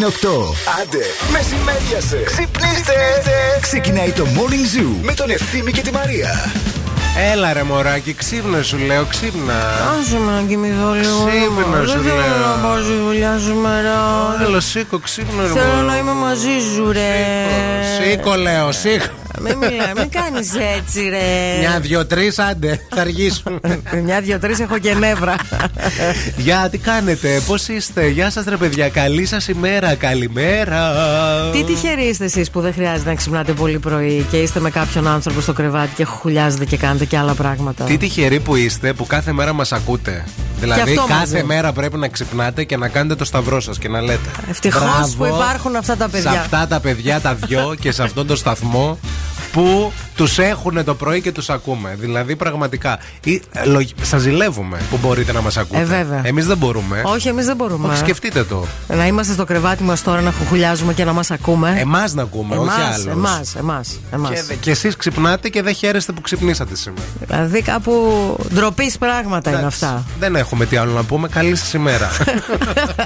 είναι 8. Άντε, μεσημέριασε. Ξυπνήστε. Ξεκινάει το Morning Zoo με τον Ευθύμη και τη Μαρία. Έλα ρε μωράκι, ξύπνα σου λέω, ξύπνα. Άσε με να κοιμηθώ λίγο. Ξύπνα Δεν σου θέλω λέω. να πάω στη δουλειά σήμερα. Έλα σήκω, ξύπνα ρε Θέλω μωρό. να είμαι μαζί σου, ρε. Σήκω λέω, σήκω. Μην μιλά, μην κάνεις έτσι, ρε. Μια, δυο, τρεις, άντε, θα αργήσουν. Μια, δύο, τρεις έχω και νεύρα. Γεια, τι κάνετε, πώς είστε, Γεια σας ρε παιδιά, καλή σας ημέρα, καλημέρα. Τι τυχεροί είστε εσείς που δεν χρειάζεται να ξυπνάτε πολύ πρωί και είστε με κάποιον άνθρωπο στο κρεβάτι και χουλιάζετε και κάνετε και άλλα πράγματα; Τι τυχεροί που είστε που κάθε μέρα μας ακούτε. Δηλαδή, αυτό κάθε μαζί. μέρα πρέπει να ξυπνάτε και να κάνετε το σταυρό σας και να λέτε. Ευτυχώς «Μπράβο που υπάρχουν αυτά τα παιδιά. Σε αυτά τα παιδιά τα δυο και σε αυτόν τον σταθμό που τους έχουν το πρωί και τους ακούμε. Δηλαδή, πραγματικά. Σας ζηλεύουμε που μπορείτε να μας ακούτε. Ε, βέβαια. Εμείς δεν μπορούμε. Όχι, εμείς δεν μπορούμε. Όχι, σκεφτείτε το. Να είμαστε στο κρεβάτι μας τώρα να χουχουλιάζουμε και να μας ακούμε. Εμάς να ακούμε, όχι άλλους. Εμάς, εμάς. εμάς. Και, και εσείς ξυπνάτε και δεν χαίρεστε που ξυπνήσατε σήμερα. Δηλαδή κάπου ντροπής πράγματα είναι Εντάξει, αυτά. Δεν έχουμε τι άλλο να πούμε. Καλή σας ημέρα.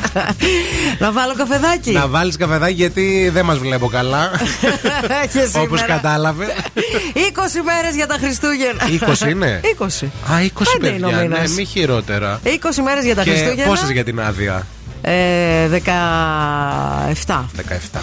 να βάλω καφεδάκι. να βάλεις καφεδάκι γιατί δεν μας βλέπω καλά. Και σήμερα. Όπω κατάλαβε. 20 μέρες για τα Χριστούγεννα. 20 είναι; 20. Α, 20 Πέντε είναι ο παιδιά. Ναι, μήνας. μη χειρότερα. 20 μέρες για τα Και Χριστούγεννα. πόσες για την άδεια; Ε, 17. 17.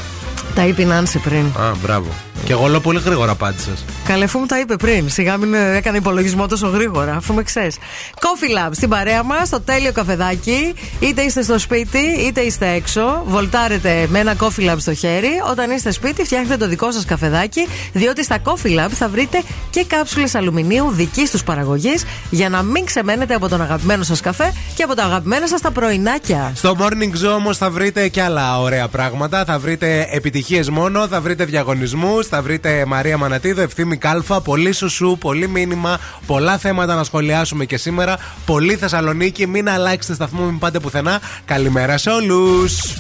Τα είπε η Νάνση πριν. Α, μπράβο. Και εγώ λέω πολύ γρήγορα απάντησες. Καλέ, αφού μου τα είπε πριν. Σιγά μην ε, έκανε υπολογισμό τόσο γρήγορα, αφού με ξέρεις. Coffee Lab στην παρέα μας, το τέλειο καφεδάκι. Είτε είστε στο σπίτι, είτε είστε έξω. Βολτάρετε με ένα Coffee Lab στο χέρι. Όταν είστε σπίτι, φτιάχνετε το δικό σας καφεδάκι. Διότι στα Coffee Lab θα βρείτε και κάψουλες αλουμινίου δικής τους παραγωγής για να μην ξεμένετε από τον αγαπημένο σας καφέ και από τα αγαπημένα σας τα πρωινάκια. Στο Morning Zoo όμως θα βρείτε και άλλα ωραία πράγματα. Θα βρείτε επιτυχίες μόνο, θα βρείτε διαγωνισμούς, θα βρείτε Μαρία Μανατίδο, Ευθύμη Κάλφα, πολύ σουσού, πολύ μήνυμα, πολλά θέματα να σχολιάσουμε και σήμερα. Πολύ Θεσσαλονίκη, μην αλλάξετε σταθμό, μην πάτε πουθενά. Καλημέρα σε όλους.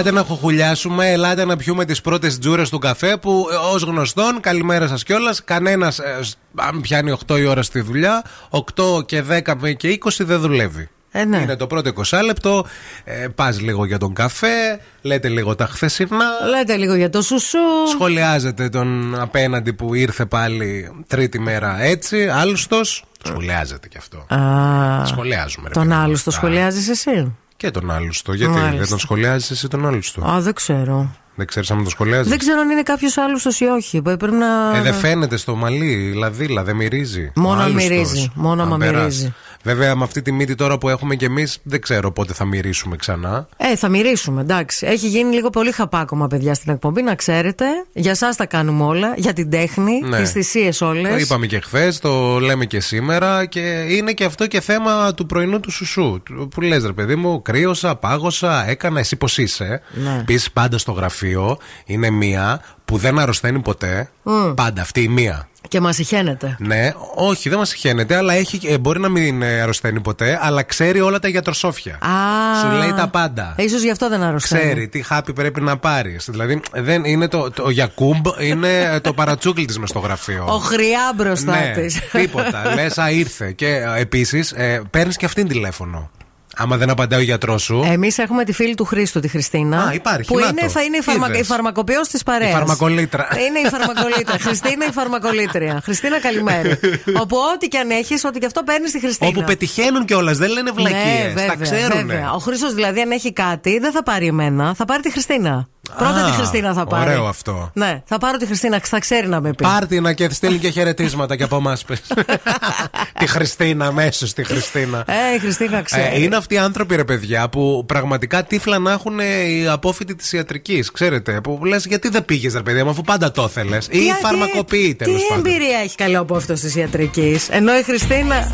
Ελάτε να χοχουλιάσουμε, ελάτε να πιούμε τις πρώτες τζούρες του καφέ που ως γνωστόν, καλημέρα σας κιόλας. Κανένας, αν πιάνει 8 η ώρα στη δουλειά, 8 και 10 και 20 δεν δουλεύει. Ε, ναι. Είναι το πρώτο 20 λεπτό. Ε, Πας λίγο για τον καφέ, λέτε λίγο τα χθεσινά. Λέτε λίγο για το σουσού. Σχολιάζετε τον απέναντι που ήρθε πάλι τρίτη μέρα έτσι, άλουστο. Σχολιάζετε κι αυτό. Α, Σχολιάζουμε. ρε τον παιδί μου, άλλο το αυτά. σχολιάζεις εσύ; Και τον άλουστο. Γιατί Μάλιστα. δεν τον σχολιάζεις εσύ τον άλουστο. Α, δεν ξέρω. Δεν ξέρεις αν τον σχολιάζεις; Δεν ξέρω αν είναι κάποιος άλλος ή όχι. Πρέπει να. Ε, δεν φαίνεται στο μαλλί, λαδίλα, δεν μυρίζει. Μόνο Ο αν άλουστος. μυρίζει, μόνο άμα Αν περάσει. μυρίζει. Βέβαια, με αυτή τη μύτη τώρα που έχουμε κι εμείς, δεν ξέρω πότε θα μυρίσουμε ξανά. Ε, θα μυρίσουμε, εντάξει. Έχει γίνει λίγο πολύ χαπάκομα, παιδιά, στην εκπομπή, να ξέρετε. Για εσά τα κάνουμε όλα. Για την τέχνη, Ναι. τις θυσίες όλες. Το είπαμε και χθες, το λέμε και σήμερα και είναι και αυτό και θέμα του πρωινού του σουσού. Του- Που λες, ρε παιδί μου, κρύωσα, πάγωσα, έκανα, εσύ πώς είσαι. Ναι. Επίση, πάντα στο γραφείο είναι μία που δεν αρρωσταίνει ποτέ. Πάντα αυτή η μία. Και μας ηχαίνεται. Ναι, όχι, δεν μας χαίνεται, αλλά έχει, ε, μπορεί να μην ε, αρρωσταίνει ποτέ, αλλά ξέρει όλα τα γιατροσόφια. Α. Σου λέει τα πάντα. Ίσως γι' αυτό δεν αρρωσταίνει. Ξέρει τι χάπι πρέπει να πάρεις. Δηλαδή, δεν είναι το, το ο Γιακούμπ, είναι το παρατσούκλι της μες στο γραφείο. Ο χρειά μπροστά ναι, της. τίποτα. Λες, α, ήρθε. Και επίσης, ε, παίρνεις και αυτήν τηλέφωνο. Άμα δεν απαντάει ο γιατρός σου. Εμείς έχουμε τη φίλη του Χρήστου, τη Χριστίνα. Α, υπάρχει, Που να είναι, το. θα είναι η, φαρμα... Είδες. η φαρμακοποιός της παρέας. Η φαρμακολήτρα. Είναι η φαρμακολήτρα. Χριστίνα η φαρμακολήτρια. Χριστίνα, καλημέρα. Όπου ό,τι και αν έχεις, ό,τι και αυτό παίρνεις στη Χριστίνα. Όπου πετυχαίνουν κιόλας, δεν λένε βλακίες. Ναι, βέβαια, τα ξέρουν. βέβαια. Ο Χρήστος δηλαδή, αν έχει κάτι, δεν θα πάρει εμένα, θα πάρει τη Χριστίνα. Πρώτα τη Χριστίνα θα πάρει. Ωραίο αυτό. Ναι, θα πάρω τη Χριστίνα, θα ξέρει να με πει. Πάρτι να και στείλει και χαιρετίσματα και από εμάς πει. Τη Χριστίνα, αμέσως τη Χριστίνα. Ε, η Χριστίνα ε, ξέρει. Είναι αυτοί οι άνθρωποι, ρε παιδιά, που πραγματικά τύφλα να έχουν ε, οι απόφοιτοι της ιατρικής. Ξέρετε, που λες γιατί δεν πήγες, ρε παιδιά, αφού πάντα το ήθελε. Ή φαρμακοποιεί τέλος Τι εμπειρία έχει καλό από αυτός της ιατρικής; Ενώ η Χριστίνα.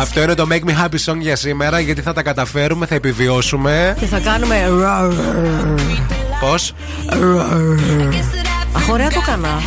Αυτό είναι το Make Me Happy Song για σήμερα, γιατί θα τα καταφέρουμε, θα επιβιώσουμε. Και θα κάνουμε Πώς; Αχώρια το κάνα.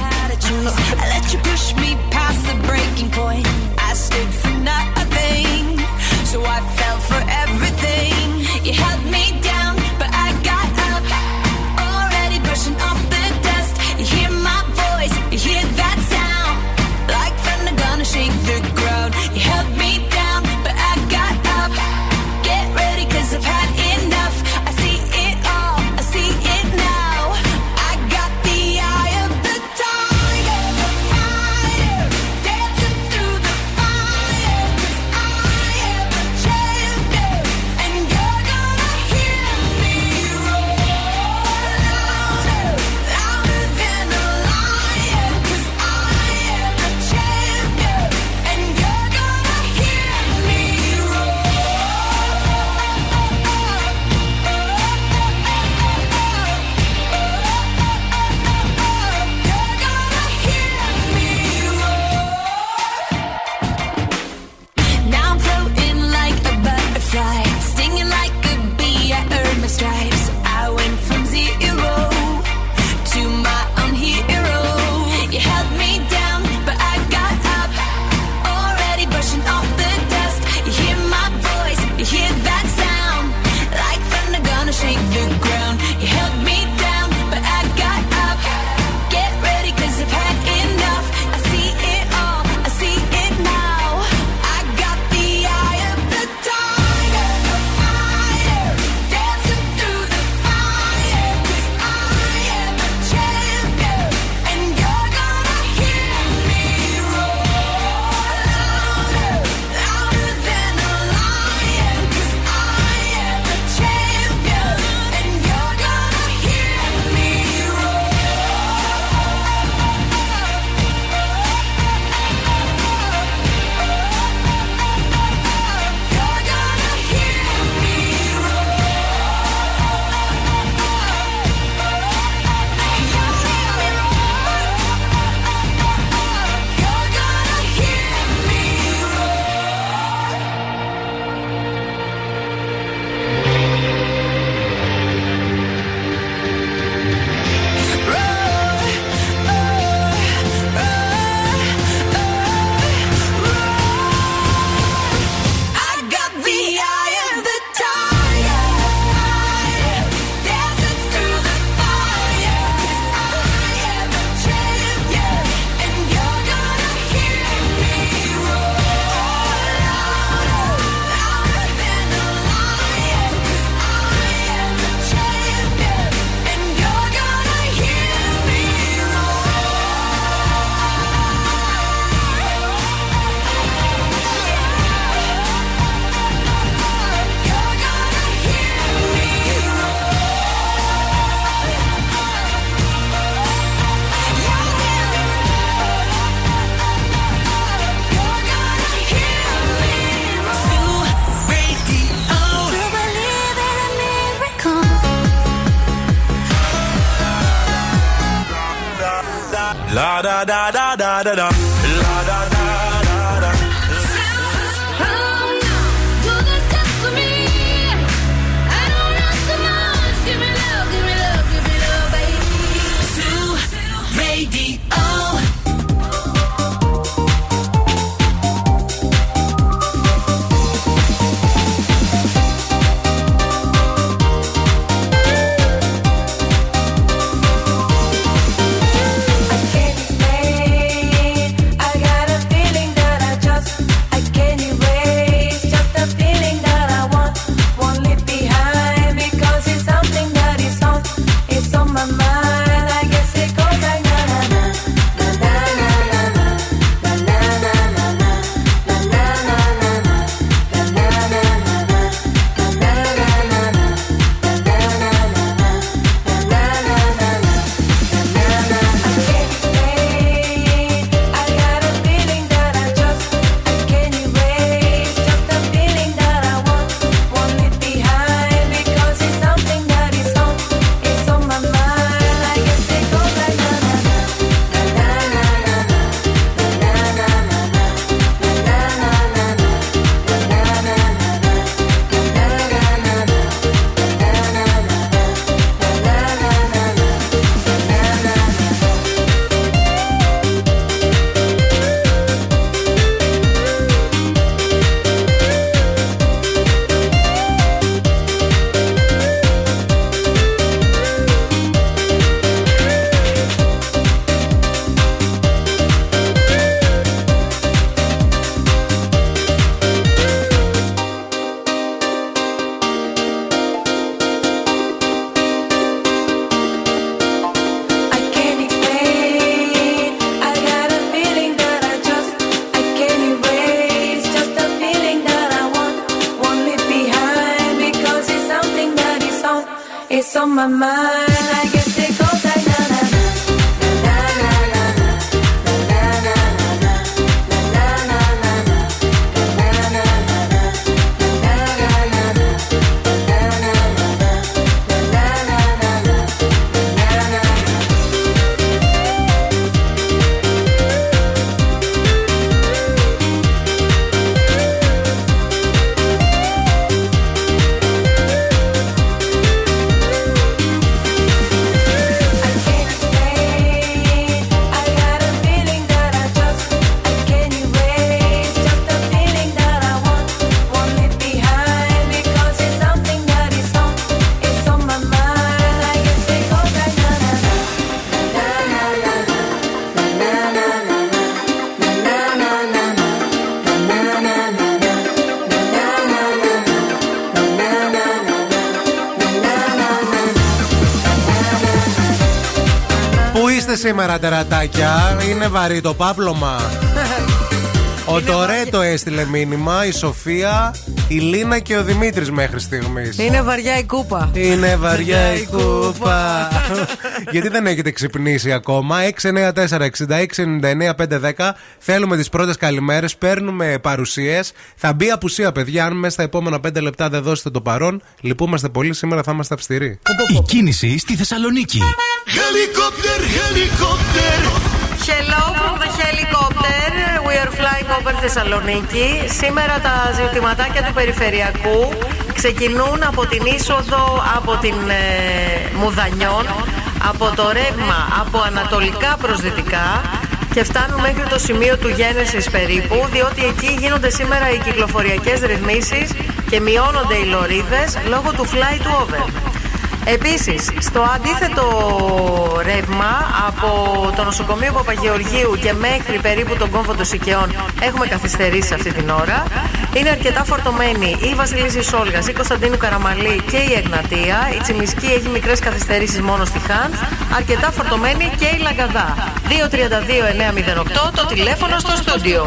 Σήμερα, τερατάκια, είναι βαρύ το πάπλωμα. Ο Τωρέτο έστειλε μήνυμα, η Σοφία, η Λίνα και ο Δημήτρης μέχρι στιγμής. Είναι βαριά η κούπα. Είναι βαριά η κούπα. Γιατί δεν έχετε ξυπνήσει ακόμα. 694-6699-510. Θέλουμε τις πρώτες καλημέρες. Παίρνουμε παρουσίες. Θα μπει απουσία, παιδιά. Αν μέσα στα επόμενα 5 λεπτά δεν δώσετε το παρόν, λυπούμαστε πολύ. Σήμερα θα είμαστε αυστηροί. Η κίνηση στη Θεσσαλονίκη. Helicopter, helicopter. Hello from the helicopter. We are flying over Θεσσαλονίκη. Σήμερα τα ζητηματάκια του περιφερειακού ξεκινούν από την είσοδο από την ε, Μουδανιών, από το ρεύμα από ανατολικά προς δυτικά και φτάνουν μέχρι το σημείο του γένεσης περίπου, διότι εκεί γίνονται σήμερα οι κυκλοφοριακές ρυθμίσεις και μειώνονται οι λωρίδες λόγω του fly to over. Επίσης, στο αντίθετο ρεύμα από το νοσοκομείο Παπαγεωργίου και μέχρι περίπου τον κόμβο των Σικαιών έχουμε καθυστερήσει αυτή την ώρα. Είναι αρκετά φορτωμένη η Βασιλίση Σόλγας, η Κωνσταντίνου Καραμαλή και η Εγνατία. Η Τσιμισκή έχει μικρές καθυστερήσεις μόνο στη Χάνθ. Αρκετά φορτωμένη και η Λαγκαδά. 232-908 το τηλέφωνο στο στούντιο.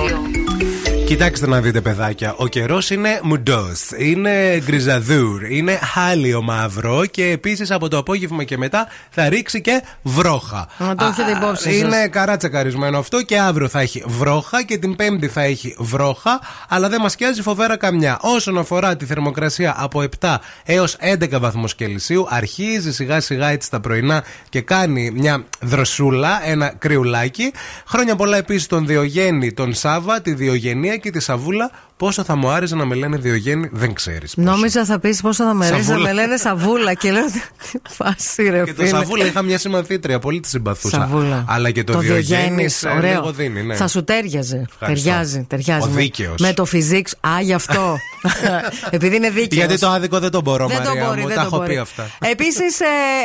Κοιτάξτε να δείτε, παιδάκια. Ο καιρός είναι μουντός, είναι γκριζαδούρ, είναι χάλιο μαύρο και επίσης από το απόγευμα και μετά θα ρίξει και βρόχα. Να το έχετε Α, υπόψη σας. Είναι καρά τσεκαρισμένο αυτό και αύριο θα έχει βρόχα και την Πέμπτη θα έχει βρόχα, αλλά δεν μας πιάζει φοβέρα καμιά. Όσον αφορά τη θερμοκρασία από 7 έως 11 βαθμούς Κελσίου, αρχίζει σιγά σιγά έτσι τα πρωινά και κάνει μια δροσούλα, ένα κρυουλάκι. Χρόνια πολλά επίσης τον Διογέννη, τον Σάβα, τη Διογενία και τη Σαβούλα. Πόσο θα μου άρεσε να με λένε Διογέννη, δεν ξέρεις. Νόμιζα θα πεις πόσο θα με ρέσει να Σαβούλα. με λένε Σαβούλα και λέω τι φάση ρε Και το φίλε. Σαβούλα είχα μια συμμαθήτρια, πολύ της συμπαθούσα. Σαβούλα. Αλλά και το, Διογέννη. Διογέννης, ε, ωραίο. λίγο δίνει, ναι. Θα σου τέριαζε. Ευχαριστώ. Ταιριάζει, ταιριάζει. Ο με- δίκαιος. Με το φυσίξ. Α, γι' αυτό. Επειδή είναι δίκαιος. Γιατί το άδικο δεν το μπορώ, Δεν το Μαρία μπορεί, μου. δεν Τα το έχω μπορεί. πει αυτά. Επίσης,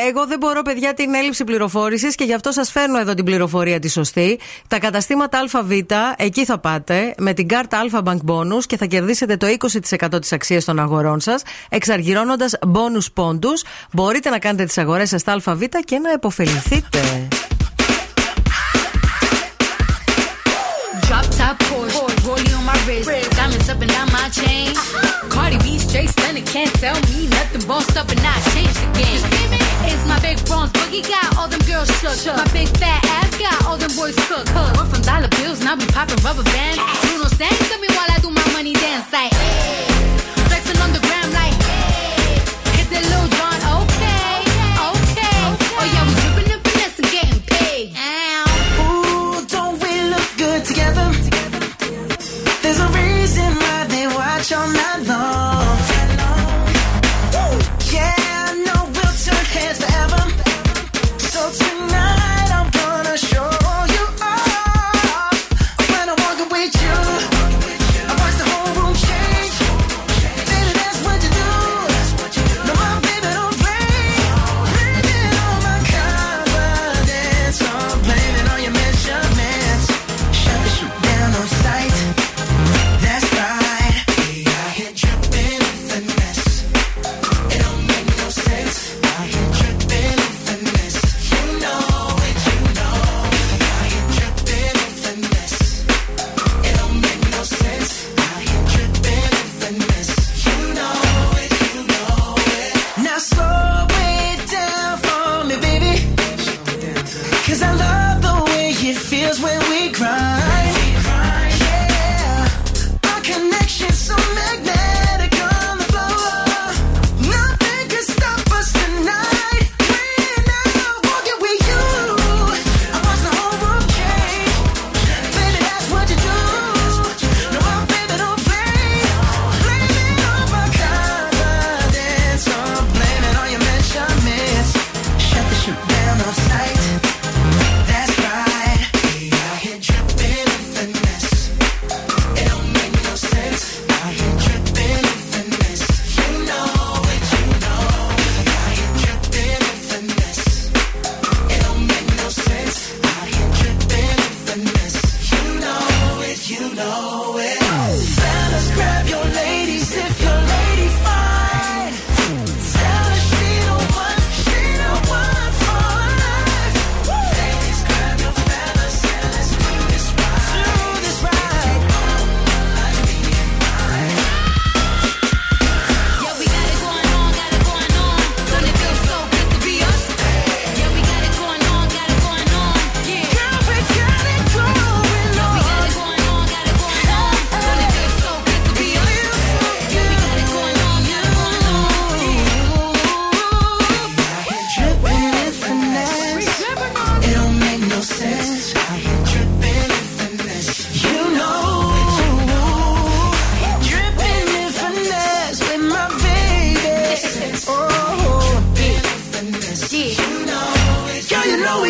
εγώ δεν μπορώ, παιδιά, την έλλειψη πληροφόρησης και γι' αυτό σας φέρνω εδώ την πληροφορία τη σωστή. Τα καταστήματα ΑΒ, εκεί θα πάτε με την κάρτα Α Bank Bonus και θα κερδίσετε το 20% της αξίας των αγορών σας εξαργυρώνοντας πόνου πόντους. Μπορείτε να κάνετε τις αγορές σας στα ΑΒ και να επωφεληθείτε. My big bronze boogie got all them girls shook. shook. My big fat ass got all them boys cook. We're from dollar bills and I be popping rubber bands. Bruno sang to me while I do my money dance like. Hey. Flexing on the gram like. Hey. Hit that little John, okay, okay. Oh yeah, we dripping and finesse and getting paid. Ow. Ooh, don't we look good together? There's a reason why they watch all night long.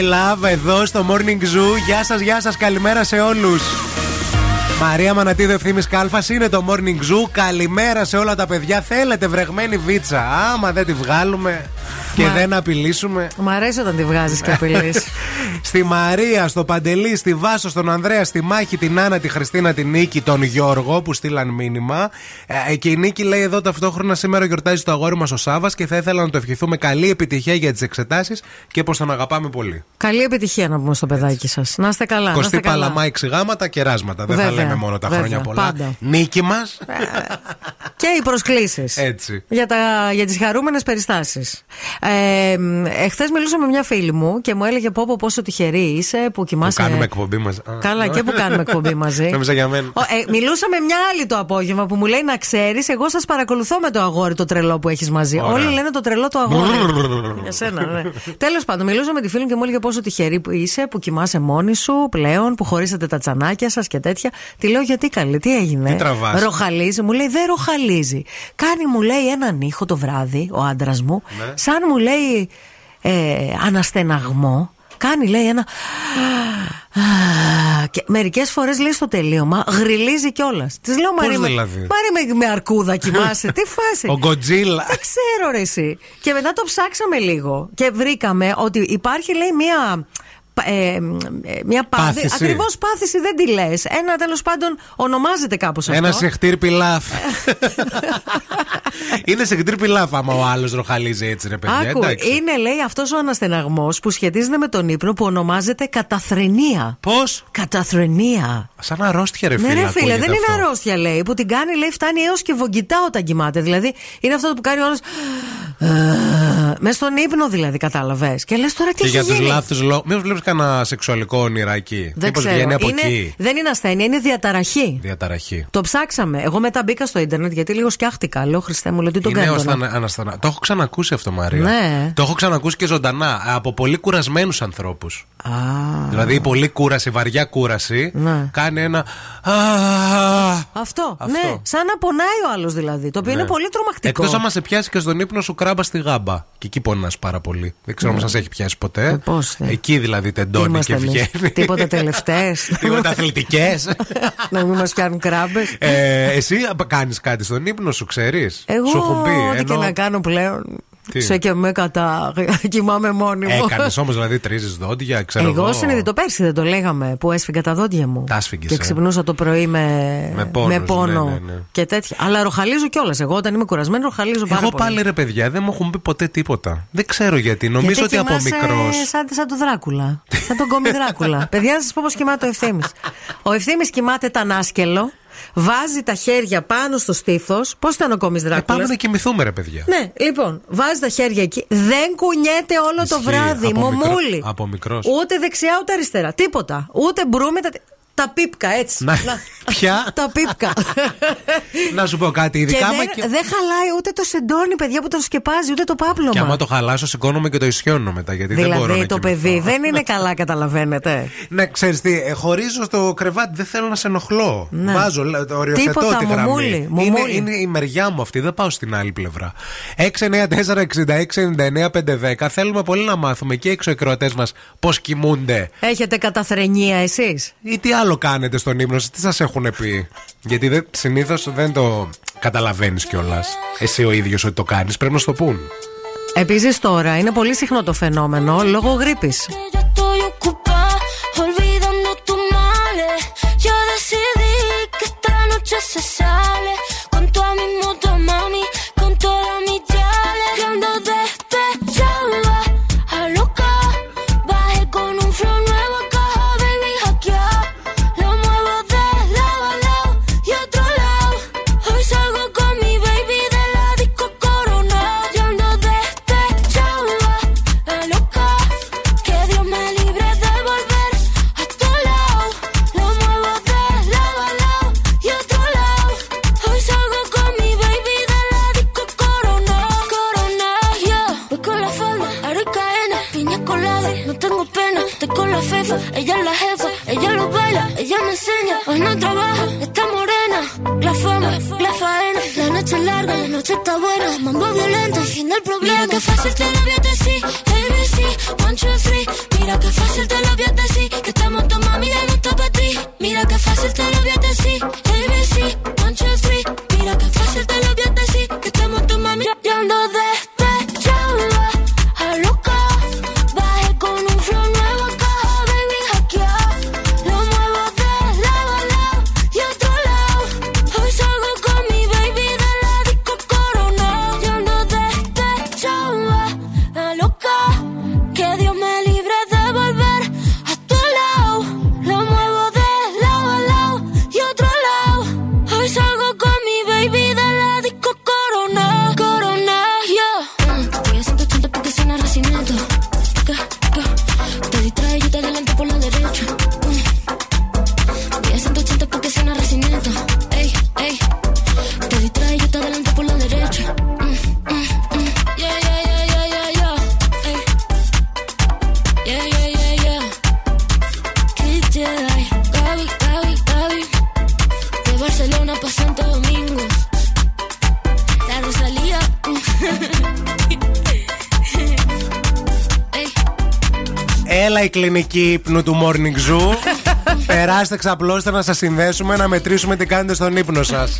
my love εδώ στο Morning Zoo. Γεια σας, γεια σας, καλημέρα σε όλους. Μαρία Μανατίδου ευθύνη Κάλφας είναι το Morning Zoo. Καλημέρα σε όλα τα παιδιά. Θέλετε βρεγμένη βίτσα. Άμα δεν τη βγάλουμε και Μα- δεν απειλήσουμε. Μ' αρέσει όταν τη βγάζεις και απειλείς. Στη Μαρία, στο Παντελή, στη Βάσο, στον Ανδρέα, στη Μάχη, την Άννα, τη Χριστίνα, την Νίκη, τον Γιώργο που στείλαν μήνυμα. Ε, και η Νίκη λέει εδώ ταυτόχρονα σήμερα γιορτάζει το αγόρι μας ο Σάβας και θα ήθελα να το ευχηθούμε καλή επιτυχία για τις εξετάσεις και πως τον αγαπάμε πολύ. Καλή επιτυχία να πούμε στο παιδάκι σας. Να είστε καλά. να Κωστή είστε καλά. Παλαμά, εξηγάματα και ράσματα. Δεν θα Βέβαια, λέμε μόνο τα βέβαια, χρόνια πολλά. πάντα. Νίκη μας. Και οι προσκλήσεις. Έτσι. Για, τα, για τις χαρούμενες περιστάσεις. Ε, Εχθές μιλούσα με μια φίλη μου και μου έλεγε πω, πω πόσο τυχερή είσαι που Που κοιμάσαι. κάνουμε εκπομπή μα. Καλά, και που κάνουμε εκπομπή μαζί. Νόμιζα για μένα. Ο, ε, μιλούσα με μια άλλη το απόγευμα που μου λέει να ξέρεις, εγώ σας παρακολουθώ με το αγόρι το τρελό που έχεις μαζί. Ωραία. Όλοι λένε το τρελό το αγόρι. για σένα, ναι. Τέλο πάντων, μιλούσα με τη φίλη μου και μου έλεγε πόσο τυχερή που είσαι που κοιμάσαι μόνη σου πλέον, που χωρίσατε τα τσανάκια σα και τέτοια. Τη λέω γιατί καλή, τι έγινε. Τι τραβάς; Ροχαλίζει, μου λέει δεν ροχαλίζει. Κάνει, μου λέει, έναν ήχο το βράδυ, ο άντρας μου, Ναι. σαν μου λέει ε, αναστεναγμό. Κάνει, λέει, ένα. Και μερικές φορές λέει στο τελείωμα γριλίζει κιόλας. Της λέω Μαρή, με- δηλαδή; Μαρή με, με αρκούδα κοιμάσαι. Τι φάση; Ο Γκοτζίλα. Δεν ξέρω ρε εσύ. Και μετά το ψάξαμε λίγο και βρήκαμε ότι υπάρχει λέει μία. Ε, ε, μια πάθηση. Πάθηση. Ακριβώς πάθηση δεν τη λες. Ένα τέλος πάντων ονομάζεται κάπως αυτό. Ένα σεχτήρ πιλάφ. είναι σεχτήρ πιλάφ άμα ο άλλος ροχαλίζει έτσι, ρε παιδιά. Άκου, εντάξει. είναι λέει αυτός ο αναστεναγμός που σχετίζεται με τον ύπνο που ονομάζεται καταθρενία. Πώς; Καταθρενία. Σαν αρρώστια, ρε φίλε. Ναι, ρε φίλε, ακούγεται δεν είναι αυτό. αρρώστια λέει. Που την κάνει, λέει, φτάνει έως και βογγητά όταν κοιμάται. Δηλαδή είναι αυτό που κάνει ο άλλος. μες στον ύπνο δηλαδή, κατάλαβες. Και λες τώρα τι Και έχει για τους γίνει; λάθους λόγου. Μήπω βλέπεις κανένα σεξουαλικό όνειράκι. Δεν Μήπως ξέρω. βγαίνει από είναι, εκεί. Δεν είναι ασθένεια, είναι διαταραχή. Διαταραχή. Το ψάξαμε. Εγώ μετά μπήκα στο ίντερνετ γιατί λίγο σκιάχτηκα. Λέω Χριστέ μου, λέω τι τον Είναι κάνω. ως τώρα; ανα- αναστανα- Το έχω ξανακούσει αυτό, Μαρία. Ναι. Το έχω ξανακούσει και ζωντανά. Από πολύ κουρασμένους ανθρώπους. Α, Δηλαδή η πολύ κούραση, βαριά κούραση, Ναι. κάνει ένα. «Α». αυτό, Αυτό. Ναι, σαν να πονάει ο άλλος δηλαδή. Το οποίο είναι πολύ τρομακτικό. Εκτός άμα σε πιάσει και στον ύπνο σου κράμπας στη γάμπα. Και εκεί πονάς πάρα πολύ. Δεν ξέρω αν σας έχει πιάσει ποτέ. Ε, πώς, ναι. Εκεί δηλαδή Τι τεντώνει είμαστε και εμείς, βγαίνει. Τίποτα τελευταίες. Τίποτα αθλητικές. να μην μας πιάνουν κράμπες. ε, εσύ κάνεις κάτι στον ύπνο σου, ξέρεις. Εγώ, Σου έχουν πει. ό,τι και ενώ- να κάνω πλέον. Τι; Σε και με κατά. Κοιμάμαι μόνη μου. Έκανες όμως δηλαδή τρίζεις δόντια, ξέρω εγώ. Εγώ συνειδητό πέρσι δεν το λέγαμε που έσφυγα τα δόντια μου. Τα άσφιγγες, Και ε. ξυπνούσα το πρωί με, Με πόνους, πόνο ναι, ναι, ναι. και τέτοια. Αλλά ροχαλίζω κιόλας. Εγώ όταν είμαι κουρασμένη, ροχαλίζω πάρα Εγώ πολύ. πάλι ρε παιδιά δεν μου έχουν πει ποτέ τίποτα. Δεν ξέρω γιατί. Νομίζω Γιατί ότι από κοιμάσαι μικρό. Σαν, σαν τον Δράκουλα. Σαν τον κόμι Δράκουλα. Παιδιά, να σας πω πώς κοιμάται ο ευθύνη. Ο ευθύνη κοιμάται τανάσκελο, βάζει τα χέρια πάνω στο στήθος. Πώς ήταν ο κόμις Ε, Δράκουλας; πάμε να κοιμηθούμε, ρε παιδιά. Ναι, λοιπόν, βάζει τα χέρια εκεί. Δεν κουνιέται όλο το Ισχύει. βράδυ. Από Μομούλι. μικρό- από μικρός. Ούτε δεξιά ούτε αριστερά. Τίποτα. Ούτε μπρούμε τα. Τα πίπκα, έτσι. Να- Ποια; τα πίπκα. Να σου πω κάτι, και ειδικά άμα δεν, και- δεν χαλάει ούτε το σεντόνι, παιδιά που τον σκεπάζει, ούτε το πάπλωμα. Και άμα το χαλάσω, σηκώνομαι και το ισιώνω μετά. Γιατί δεν μπορώ να δηλαδή το κοιμηθώ. παιδί δεν είναι καλά, καταλαβαίνετε. Ναι, ξέρεις τι, ε, χωρίζω στο κρεβάτι, δεν θέλω να σε ενοχλώ. Ναι. Βάζω, λέ- το οριοθετώ Τίποτα, τη γραμμή. μουμούλι, είναι, μουμούλι. είναι η μεριά μου αυτή, δεν πάω στην άλλη πλευρά. 694-6699-510. Θέλουμε πολύ να μάθουμε και οι εξωεκροατές μας πώς κοιμούνται. Έχετε καταθρενία εσείς; Ή τι άλλο κάνετε στον ύπνο σας, τι σας έχουν πει; Γιατί συνήθως δεν το καταλαβαίνεις κιόλας. Εσύ ο ίδιος ότι το κάνεις, πρέπει να σου το πούν. Επίσης τώρα είναι πολύ συχνό το φαινόμενο λόγω γρήπης. Que yo Ella es la jefa, ella lo baila, ella me enseña. Hoy no trabaja, está morena. La fama, la faena. La noche es larga, la noche está buena. Mambo violento, el fin del problema. Mira que fácil te lo voy a decir. ABC, one, two, three. Mira que fácil te lo voy. Que estamos tu mami, no está para ti. Mira que fácil te lo voy a decir. ABC, one, two, three. Έλα η κλινική ύπνου του Morning Zoo. Περάστε, ξαπλώστε να σας συνδέσουμε να μετρήσουμε τι κάνετε στον ύπνο σας.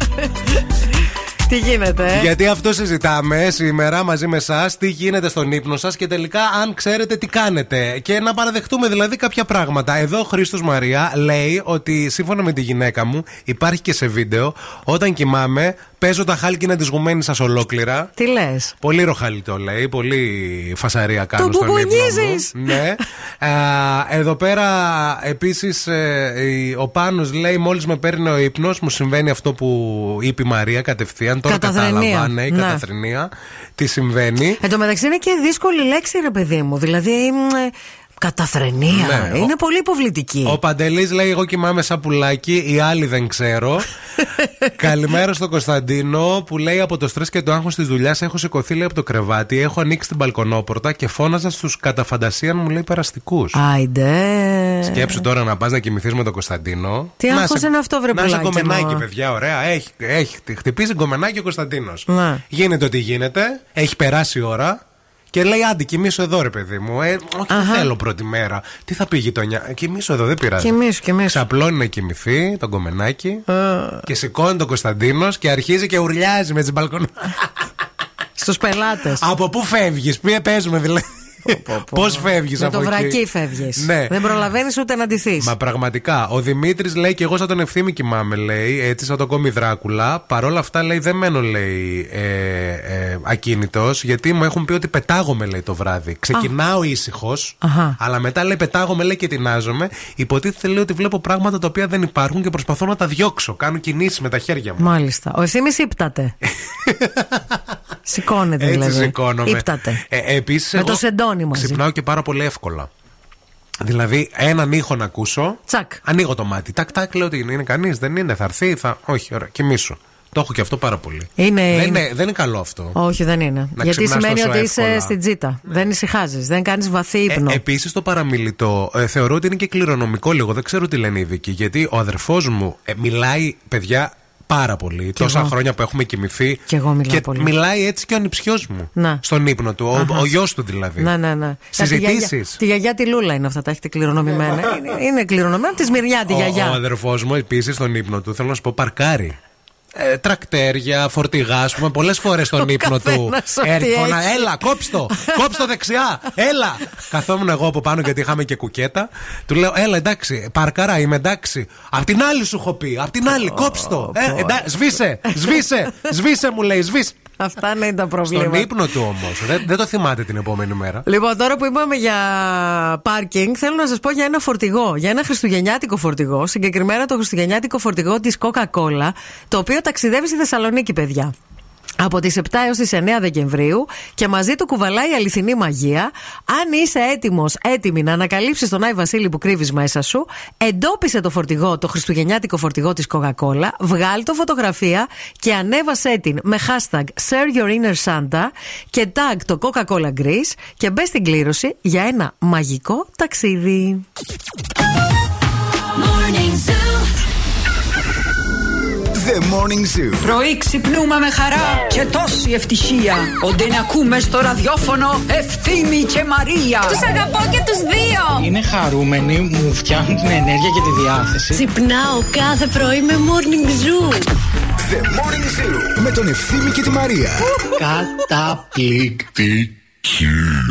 Τι γίνεται, ε; Γιατί αυτό συζητάμε σήμερα μαζί με εσάς, τι γίνεται στον ύπνο σας και τελικά αν ξέρετε τι κάνετε. Και να παραδεχτούμε δηλαδή κάποια πράγματα. Εδώ ο Χρήστος Μαρία λέει ότι σύμφωνα με τη γυναίκα μου, υπάρχει και σε βίντεο, όταν κοιμάμαι, παίζω τα χάλκινα της γουμένης σας ολόκληρα. Τι λες; Πολύ ροχαλί το λέει, πολύ φασαρία κάνω Το στον ύπνο μου. μπουμπουνίζεις. Ναι. Α, εδώ πέρα επίσης ε, η- ο Πάνος λέει μόλις με παίρνει ο ύπνος μου συμβαίνει αυτό που είπε η Μαρία κατευθείαν Αν τώρα Καταθρενία. κατάλαβα, ναι, η Ναι. καταθρενία, τι συμβαίνει. Εν τω μεταξύ είναι και δύσκολη λέξη, ρε παιδί μου. Δηλαδή. Μ, ε, Καταθρενία. Ναι, είναι ο- πολύ υποβλητική. Ο Παντελής λέει: Εγώ κοιμάμαι σαν πουλάκι, οι άλλοι δεν ξέρω. Καλημέρα στον Κωνσταντίνο που λέει: Από το στρες και το άγχος της δουλειάς έχω σηκωθεί λέει, από το κρεβάτι, έχω ανοίξει την μπαλκονόπορτα και φώναζα στους καταφαντασίαν μου λέει περαστικού. Άιντε. Σκέψου τώρα να πας να κοιμηθείς με τον Κωνσταντίνο. Τι Να άγχος σε- είναι αυτό, βρε Να είσαι πουλάκι γκομενάκι, μου. παιδιά, ωραία. Έχει, έχει χτυπήσει γκομενάκι ο Κωνσταντίνος. Ναι. Γίνεται ό,τι γίνεται, έχει περάσει η ώρα. Και λέει, άντε, κοιμήσου εδώ, ρε παιδί μου. Ε, όχι, δεν Αχα. θέλω πρώτη μέρα. Τι θα πει η γειτονιά. Ε, Κοιμήσου εδώ, δεν πειράζει. Κοιμήσου, κοιμήσου. Ξαπλώνει να κοιμηθεί τον κομμενάκι και σηκώνει τον Κωνσταντίνος και αρχίζει και ουρλιάζει με τις μπαλκονέ. Στους πελάτες. από πού φεύγεις, πει, παίζουμε δηλαδή. Πώς φεύγεις Με από το εκεί; βρακί φεύγεις. Ναι. Δεν προλαβαίνεις ούτε να ντυθείς. Μα πραγματικά. Ο Δημήτρης λέει και εγώ σαν τον ευθύμη κοιμάμαι, λέει, έτσι σαν τον κόμι Δράκουλα. Παρ' όλα αυτά, λέει, δεν μένω, λέει, ε, ε, ακίνητος, γιατί μου έχουν πει ότι πετάγομαι, λέει, το βράδυ. Ξεκινάω ήσυχος, Αχα. αλλά μετά, λέει, πετάγομαι, λέει, και τεινάζομαι. Υποτίθεται, λέει, ότι βλέπω πράγματα τα οποία δεν υπάρχουν και προσπαθώ να τα διώξω. Κάνω κινήσεις με τα χέρια μου. Μάλιστα. Ο ευθύνη ύπταται. Σηκώνεται Έτσι δηλαδή. σηκώνομαι. Ήπταται. Ε, επίσης, Με εγώ το σεντόνι μαζί. Ξυπνάω και πάρα πολύ εύκολα. Δηλαδή, έναν ήχο να ακούσω. Τσακ. Ανοίγω το μάτι. Τάκ, τάκ, λέω ότι είναι, είναι κανείς, δεν είναι, θα έρθει, θα. Όχι, ωραία, κοιμήσου. Το έχω και αυτό πάρα πολύ. Είναι- δεν, είναι- είναι, δεν είναι καλό αυτό. Όχι, δεν είναι. Να Γιατί ξυπνάς σημαίνει τόσο ότι είσαι εύκολα. στην τζίτα. Δεν ησυχάζεις. Δεν κάνεις βαθύ ύπνο. Ε, Επίσης το παραμιλητό ε, θεωρώ ότι είναι και κληρονομικό λίγο. Δεν ξέρω τι λένε οι ειδικοί. Γιατί ο αδερφός μου ε, μιλάει, παιδιά, πάρα πολύ. Τόσα εγώ. χρόνια που έχουμε κοιμηθεί. Κι εγώ μιλάω και πολύ. μιλάει έτσι και ο ανιψιό μου. Να. Στον ύπνο του. Ο, Αχα. ο γιος του δηλαδή. Ναι, ναι, ναι. Συζητήσεις. Τη γιαγιά- Τη γιαγιά τη Λούλα είναι αυτά, τα έχετε κληρονομημένα. είναι, είναι κληρονομημένα της Μυριά, τη Ο, ο γιαγιά. αδερφός μου επίσης στον ύπνο του, θέλω να σου πω, παρκάρει. Ε, τρακτέρια, φορτηγά, ας πούμε, πολλές φορές στον Ο ύπνο του. καθένας ό,τι Έρχεται, φωνα- έχει. έλα, κόψτο! Κόψτο δεξιά! Έλα! Καθόμουν εγώ από πάνω γιατί είχαμε και κουκέτα. Του λέω, έλα, εντάξει, παρκαρά, είμαι εντάξει. Απ' την άλλη σου έχω πει, απ' την άλλη, κόψτο! Ε, εντά, σβήσε, σβήσε, σβήσε μου λέει, σβήσε. Αυτά είναι τα Στον προβλήματα. ύπνο του όμως. Δεν, δεν το θυμάται την επόμενη μέρα. Λοιπόν, τώρα που είπαμε για πάρκινγκ, θέλω να σας πω για ένα φορτηγό. Για ένα χριστουγεννιάτικο φορτηγό. Συγκεκριμένα το χριστουγεννιάτικο φορτηγό της Coca-Cola, το οποίο ταξιδεύει στη Θεσσαλονίκη, παιδιά. Από τις 7 έως τις 9 Δεκεμβρίου και μαζί του κουβαλάει αληθινή μαγεία. Αν είσαι έτοιμος, έτοιμη να ανακαλύψεις τον Άι Βασίλη που κρύβεις μέσα σου, εντόπισε το φορτηγό, το χριστουγεννιάτικο φορτηγό της Coca-Cola, βγάλ το φωτογραφία και ανέβασέ την με hashtag Share Your Inner Santa και tag το Coca-Cola Greece και μπες στην κλήρωση για ένα μαγικό ταξίδι. Morning Zoo. The Morning Zoo. Πρωί ξυπνούμε με χαρά και τόση ευτυχία. Όντε να ακούμε στο ραδιόφωνο Ευθύμη και Μαρία. Τους αγαπώ και τους δύο. Είναι χαρούμενοι, μου φτιάχνουν την ενέργεια και τη διάθεση. Ξυπνάω κάθε πρωί με morning zoo. The Morning Zoo. Με τον Ευθύμη και τη Μαρία. Καταπληκτική.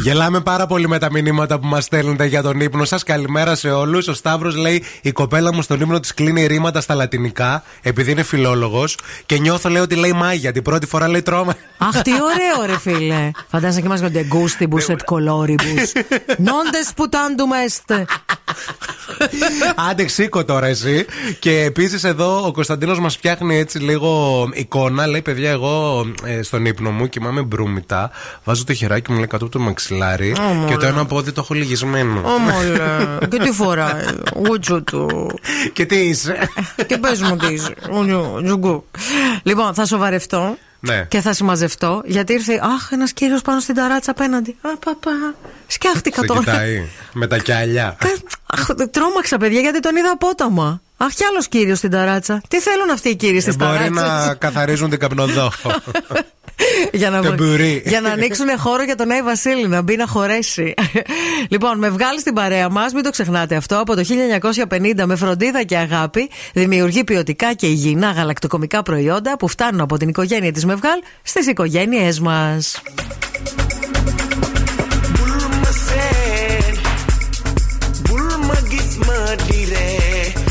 Γελάμε πάρα πολύ με τα μηνύματα που μας στέλνετε για τον ύπνο σας. Καλημέρα σε όλους. Ο Σταύρος λέει: Η κοπέλα μου στον ύπνο της κλείνει ρήματα στα λατινικά, επειδή είναι φιλόλογος. Και νιώθω, λέει, ότι λέει μάγια. Την πρώτη φορά λέει τρώμα. Αχ, τι ωραίο, ρε φίλε. Φαντάζεσαι και μα γοντέ γκούστιμπου et coloribus. Νόντες πουτάντουμ εστε. Άντε, σήκω τώρα εσύ. Και επίσης εδώ ο Κωνσταντίνος μας φτιάχνει έτσι λίγο εικόνα. Λέει: Παιδιά, εγώ ε, στον ύπνο μου κοιμάμαι μπρούμητα. Βάζω το χεράκι μου λέει κάτω από το μαξιλάρι. και το ένα πόδι το έχω λυγισμένο. Όμολε. Και τι φοράει. Γουτσου του. και τι είσαι. Και πες μου τι είσαι. Ουλιο, Τζουγκού. Λοιπόν, θα σοβαρευτώ. Ναι. Και θα συμμαζευτώ γιατί ήρθε. Αχ, ένας κύριος πάνω στην ταράτσα απέναντι. Α, παπά. Σκιάχτηκα Σε τώρα. κοιτάει με τα κιάλια. Ε, Αχ, τρόμαξα, παιδιά, γιατί τον είδα απότομα. Αχ, κι άλλος κύριος στην ταράτσα. Τι θέλουν αυτοί οι κύριοι στις Ε, Μπορεί ταράτσε. να καθαρίζουν την καπνοδόχο. για, να, Το μπουρί. για να ανοίξουν χώρο για τον Άι Βασίλη να μπει να χωρέσει. λοιπόν, με βγάλει στην παρέα μας, μην το ξεχνάτε αυτό. Από το 1950 με φροντίδα και αγάπη δημιουργεί ποιοτικά και υγιεινά γαλακτοκομικά προϊόντα που φτάνουν από την οικογένεια της Μευγάλ στις οικογένειές μας.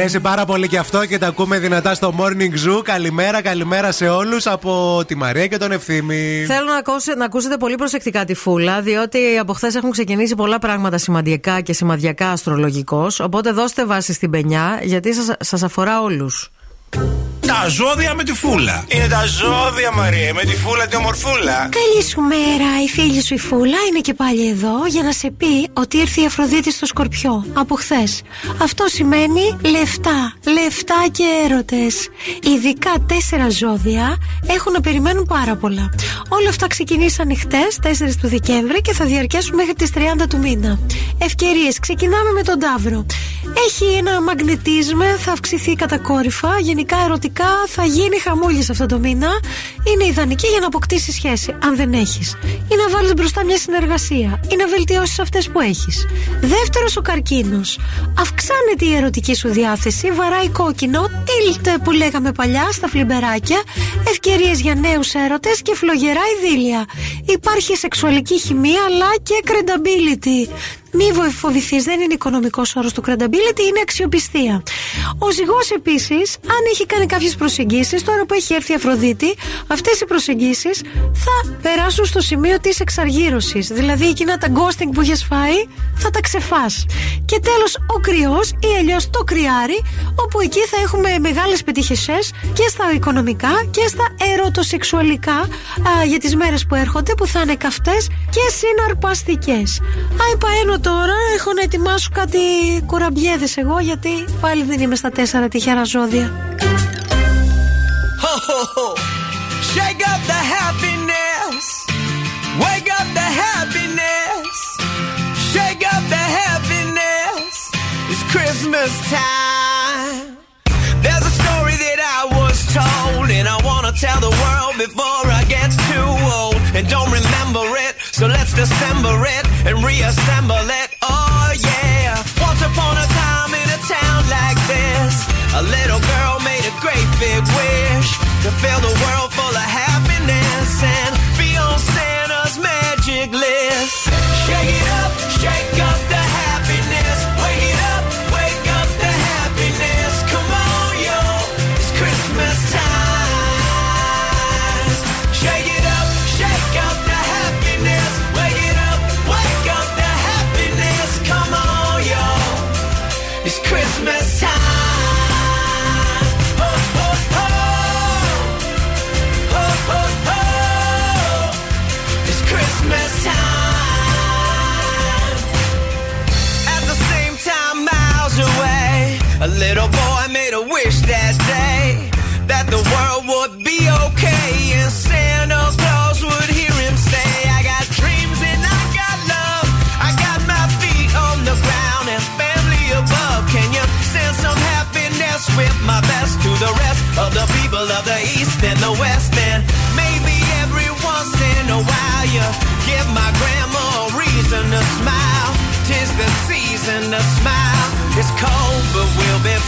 αρέσει πάρα πολύ και αυτό και τα ακούμε δυνατά στο Morning Zoo. Καλημέρα, καλημέρα σε όλους από τη Μαρία και τον Ευθύμη. Θέλω να, ακούσετε, να ακούσετε πολύ προσεκτικά τη φούλα, διότι από χθες έχουν ξεκινήσει πολλά πράγματα σημαντικά και σημαδιακά αστρολογικώς. Οπότε δώστε βάση στην πενιά, γιατί σας αφορά όλους. Τα ζώδια με τη φούλα. Είναι τα ζώδια, Μαρία, με τη φούλα τη ομορφούλα. Καλή σου μέρα, η φίλη σου η Φούλα είναι και πάλι εδώ για να σε πει ότι ήρθε η Αφροδίτη στο Σκορπιό από χθες. Αυτό σημαίνει λεφτά, λεφτά και έρωτες. Ειδικά τέσσερα ζώδια έχουν να περιμένουν πάρα πολλά. Όλα αυτά ξεκινήσαν χτες, 4 του Δεκέμβρη και θα διαρκέσουν μέχρι τις 30 του μήνα. Ευκαιρίες. Ξεκινάμε με τον Ταύρο. Έχει ένα μαγνητίσμα, θα αυξηθεί κατακόρυφα. Γενικά ερωτικά θα γίνει χαμούλη αυτό το μήνα. Είναι ιδανική για να αποκτήσεις σχέση, αν δεν έχεις. Ή να βάλεις μπροστά μια συνεργασία. Ή να βελτιώσεις αυτές που έχεις. Δεύτερος, ο καρκίνος. Αυξάνεται η ερωτική σου διάθεση, βαράει κόκκινο, τίλτε που λέγαμε παλιά στα φλιμπεράκια. Ευκαιρίες για νέους έρωτες και φλογερά ειδήλια. Υπάρχει σεξουαλική χημεία αλλά και credibility. Μη φοβηθείς, δεν είναι οικονομικός όρος του credibility, είναι αξιοπιστία. Ο ζυγός επίσης, αν έχει κάνει κάποιες προσεγγίσεις, τώρα που έχει έρθει η Αφροδίτη, αυτές οι προσεγγίσεις θα περάσουν στο σημείο της εξαργύρωσης. Δηλαδή, εκείνα τα ghosting που έχει φάει, θα τα ξεφάς. Και τέλος, ο κρυός ή αλλιώς το κρυάρι, όπου εκεί θα έχουμε μεγάλες πετυχεσέ και στα οικονομικά και στα ερωτοσεξουαλικά α, για τις μέρες που έρχονται, που θα είναι καυτές και συναρπαστικές. Άι παένω τώρα, έχω να ετοιμάσω κάτι κουραμπιέδε εγώ, γιατί πάλι δεν είμαι στα τέσσερα τυχερά ζώδια. Ho, ho, ho. Shake up the happiness. Wake up the happiness. Shake up the happiness. It's Christmas time. There's a story that I was told, and I wanna tell the world before and reassemble it. Oh yeah. Once upon a time in a town like this, a little girl made a great big wish to fill the world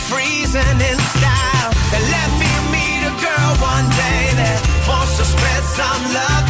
freezing in style. And let me meet a girl one day that wants to spread some love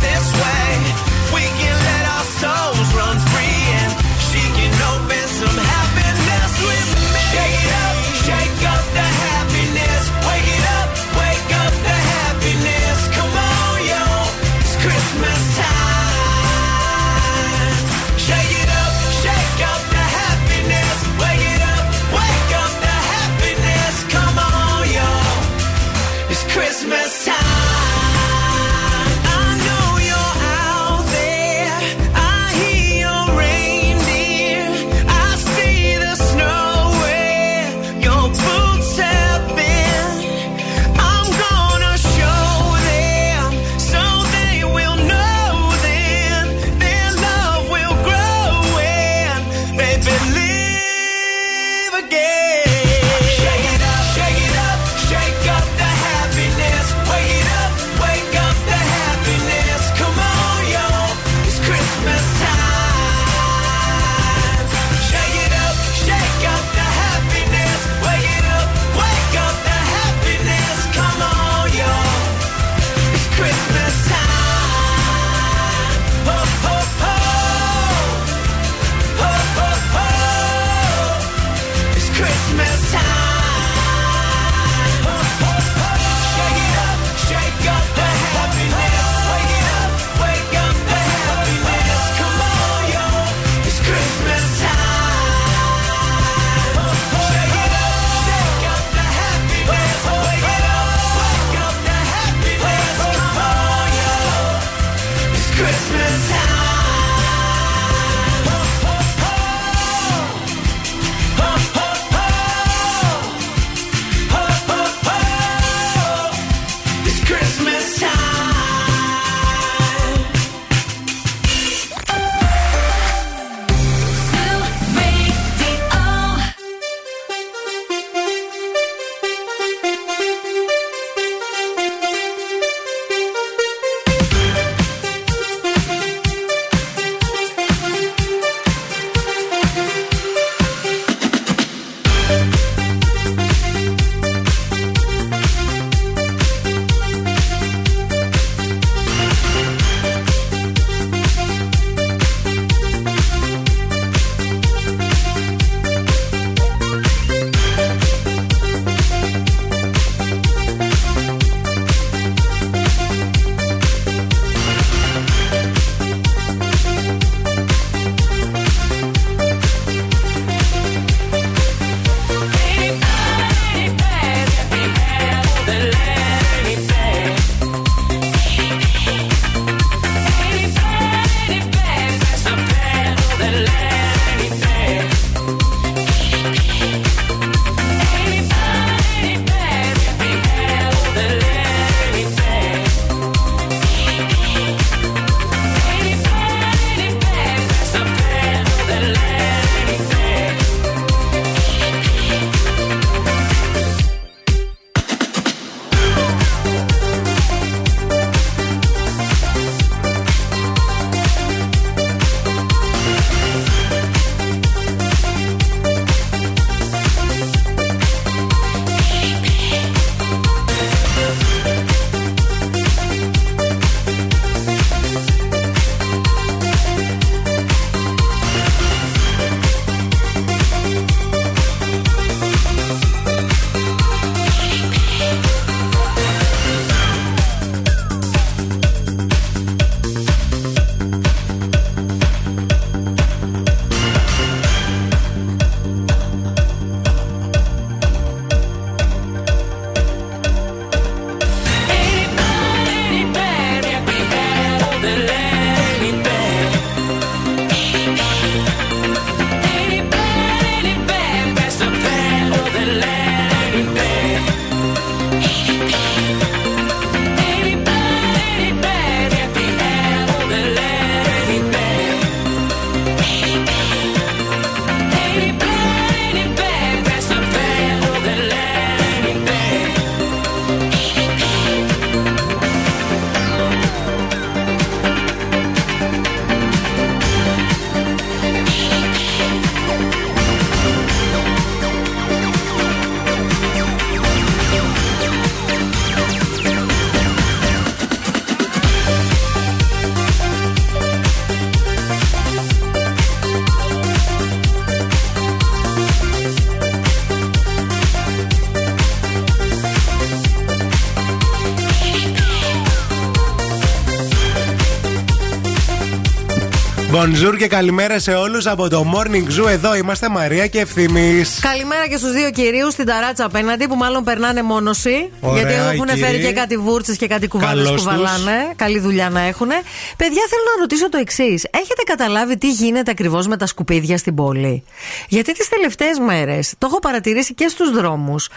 Bonjour και καλημέρα σε όλους από το Morning Zoo. Εδώ είμαστε Μαρία και Ευθύμης. Καλημέρα και στους δύο κυρίους στην ταράτσα απέναντι που μάλλον περνάνε μόνοσοι. Ωραία, γιατί έχουν οι φέρει κύριοι. και κάτι βούρτσες και κάτι κουβάλες Καλώς που τους. βαλάνε. Καλή δουλειά να έχουν. Παιδιά, θέλω να ρωτήσω το εξής. Έχετε καταλάβει τι γίνεται ακριβώς με τα σκουπίδια στην πόλη; Γιατί τις τελευταίες μέρες το έχω παρατηρήσει και στους δρόμους.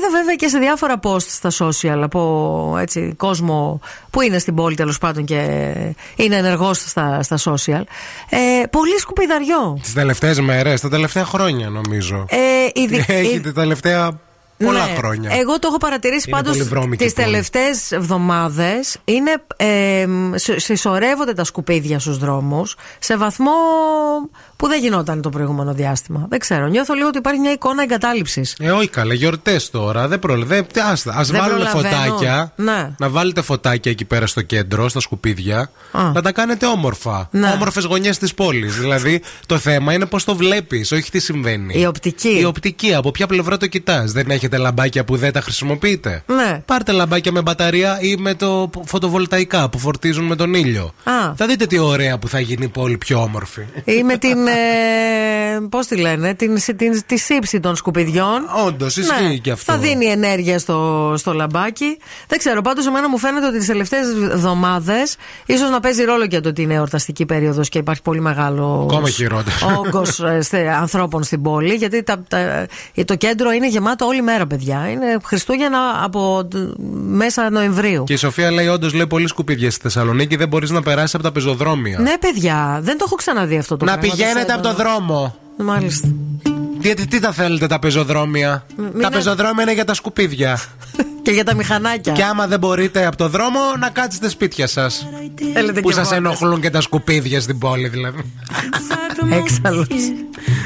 Το είδα βέβαια και σε διάφορα post στα social από έτσι, κόσμο που είναι στην πόλη τέλος πάντων και είναι ενεργός στα, στα social. Ε, πολύ σκουπιδαριό. Τις τελευταίες μέρες, τα τελευταία χρόνια νομίζω. Ε, ειδι- Έχει τα τελευταία πολλά ναι. χρόνια. Εγώ το έχω παρατηρήσει Είναι πάντως πολύ βρώμικη τις η πόλη. τελευταίες εβδομάδες είναι, ε, σ- συσσωρεύονται τα σκουπίδια στους δρόμους σε βαθμό που δεν γινόταν το προηγούμενο διάστημα. Δεν ξέρω. Νιώθω λίγο ότι υπάρχει μια εικόνα εγκατάλειψης. Ε, όχι καλά, γιορτές τώρα. Δεν προλαβαίνω. Άστα. Α Δεν βάλουν προλαβαίνω. φωτάκια. Ναι. Να βάλετε φωτάκια εκεί πέρα στο κέντρο, στα σκουπίδια. Α. Να τα κάνετε όμορφα. Ναι. Όμορφες γωνιές της πόλης. δηλαδή, το θέμα είναι πώς το βλέπεις, όχι τι συμβαίνει. Η οπτική. Η οπτική, από ποια πλευρά το κοιτάς. Δεν έχετε λαμπάκια που δεν τα χρησιμοποιείτε. Ναι. Πάρτε λαμπάκια με μπαταρία ή με το φωτοβολταϊκά που φορτίζουν με τον ήλιο. Α. Θα δείτε τι ωραία που θα γίνει η πόλη πιο όμορφη. Ή με την. Ε, Πώς τη λένε, την, την, τη σύψη των σκουπιδιών. Ναι, Όντως, ισχύει και αυτό. Θα δίνει ενέργεια στο, στο λαμπάκι. Δεν ξέρω, πάντως εμένα μου φαίνεται ότι τις τελευταίες εβδομάδες ίσως να παίζει ρόλο και το ότι είναι εορταστική περίοδος και υπάρχει πολύ μεγάλο Ακόμα χειρότερα. όγκος ανθρώπων στην πόλη. Γιατί τα, τα- το κέντρο είναι γεμάτο όλη μέρα, παιδιά. Είναι Χριστούγεννα από τ- μέσα Νοεμβρίου. Και η Σοφία λέει: Όντως λέει πολύ σκουπίδια στη Θεσσαλονίκη, δεν μπορείς να περάσεις από τα πεζοδρόμια. Ναι, παιδιά, δεν το έχω ξαναδεί αυτό το να πράγμα. πηγαίνετε Δεν από το ξέρω. δρόμο. Μάλιστα. Γιατί τι τα θέλετε τα πεζοδρόμια; μην τα είναι- πεζοδρόμια είναι για τα σκουπίδια. Και για τα μηχανάκια. και άμα δεν μπορείτε από το δρόμο, να κάτσετε σπίτια σας. Θέλετε Που και σας βόλτες. ενοχλούν και τα σκουπίδια στην πόλη, δηλαδή. Έξαλλος.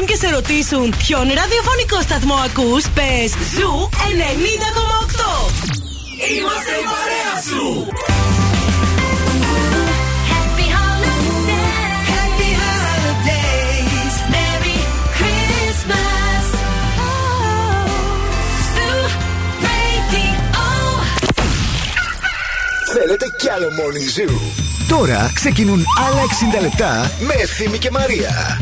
γυρίσουν και σε ρωτήσουν ποιον ραδιοφωνικό σταθμό ακούς, πες Zoo 90,8. Είμαστε η παρέα σου. Happy holidays. Happy holidays. Merry Christmas. Zoo Radio. Θέλετε κι άλλο Morning Zoo; Τώρα ξεκινούν άλλα 60 λεπτά με Ευθύμη και Μαρία.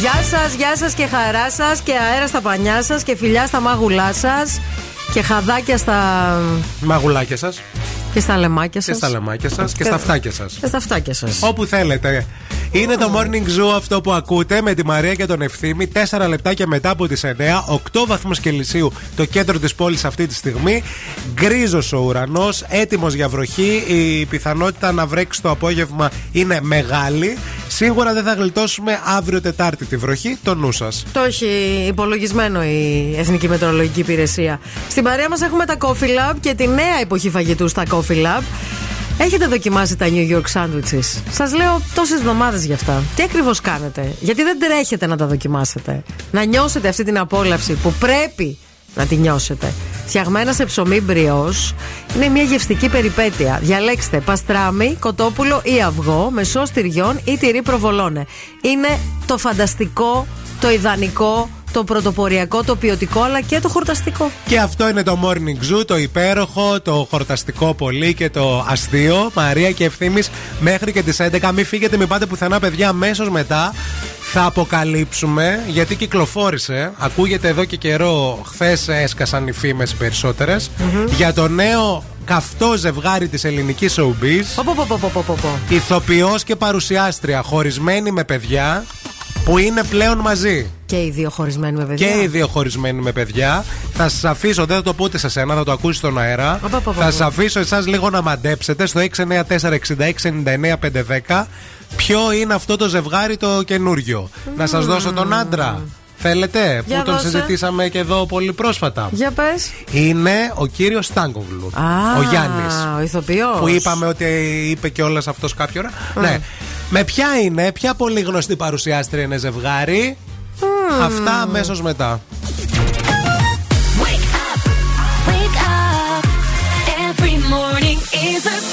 Γεια σας, γεια σας και χαρά σας και αέρα στα πανιά σας και φιλιά στα μάγουλά σας και χαδάκια στα. Μαγουλάκια σας. και στα λεμάκια σα. Και στα λεμάκια σας και στα φτάκια σας. Και στα φτάκια σας. Όπου θέλετε. Είναι το morning zoo αυτό που ακούτε με τη Μαρία και τον Ευθύμη. 4 λεπτάκια μετά από τις 9, 8 βαθμούς Κελσίου το κέντρο της πόλης αυτή τη στιγμή. Γκρίζος ο ουρανός, έτοιμος για βροχή. Η πιθανότητα να βρέξει το απόγευμα είναι μεγάλη. Σίγουρα δεν θα γλιτώσουμε αύριο Τετάρτη τη βροχή. Το νου σας. Το έχει υπολογισμένο η Εθνική Μετεωρολογική Υπηρεσία. Στην παρέα μας έχουμε τα Coffee Lab και τη νέα εποχή φαγητού στα Coffee Lab. Έχετε δοκιμάσει τα New York Sandwiches; Σας λέω τόσες εβδομάδες γι' αυτά. Τι ακριβώς κάνετε, Γιατί δεν τρέχετε να τα δοκιμάσετε. Να νιώσετε αυτή την απόλαυση που πρέπει να τη νιώσετε. Φτιαγμένα σε ψωμί μπριός, είναι μια γευστική περιπέτεια. Διαλέξτε παστράμι, κοτόπουλο ή αυγό με σως τυριών ή τυρί προβολώνε. Είναι το φανταστικό, το ιδανικό, το πρωτοποριακό, το ποιοτικό αλλά και το χορταστικό. Και αυτό είναι το Morning Zoo, το υπέροχο, το χορταστικό πολύ και το αστείο. Μαρία και ευθύνη μέχρι και τις 11. Μην φύγετε, μην πάτε πουθενά, παιδιά. Αμέσως μετά θα αποκαλύψουμε γιατί κυκλοφόρησε. Ακούγεται εδώ και καιρό. Χθες έσκασαν οι φήμες περισσότερες. Για το νέο καυτό ζευγάρι της ελληνικής showbiz. Πω, πω, πω, πω, πω, πω, πω. Ηθοποιός και παρουσιάστρια, χωρισμένη με παιδιά, που είναι πλέον μαζί. Και οι δύο χωρισμένοι με παιδιά. Και οι δύο χωρισμένοι με παιδιά. Θα σας αφήσω, δεν θα το πω ούτε σε σένα, θα το ακούσεις στον αέρα. Οπα, οπα, θα οπα. σας αφήσω εσάς λίγο να μαντέψετε στο 694-6699-510 ποιο είναι αυτό το ζευγάρι το καινούριο; Να σας δώσω τον άντρα. Θέλετε, Για που τον δώσε. συζητήσαμε και εδώ πολύ πρόσφατα. Για πες. Είναι ο κύριος Στάνκογλου. Α, ο Γιάννης. Ο ηθοποιός. Που είπαμε ότι είπε και όλο αυτός κάποια ώρα. Ναι. Με ποια είναι, ποια πολύ γνωστή παρουσιάστρια είναι ζευγάρι; Αυτά αμέσως μετά. Wake up, wake up. Every morning is a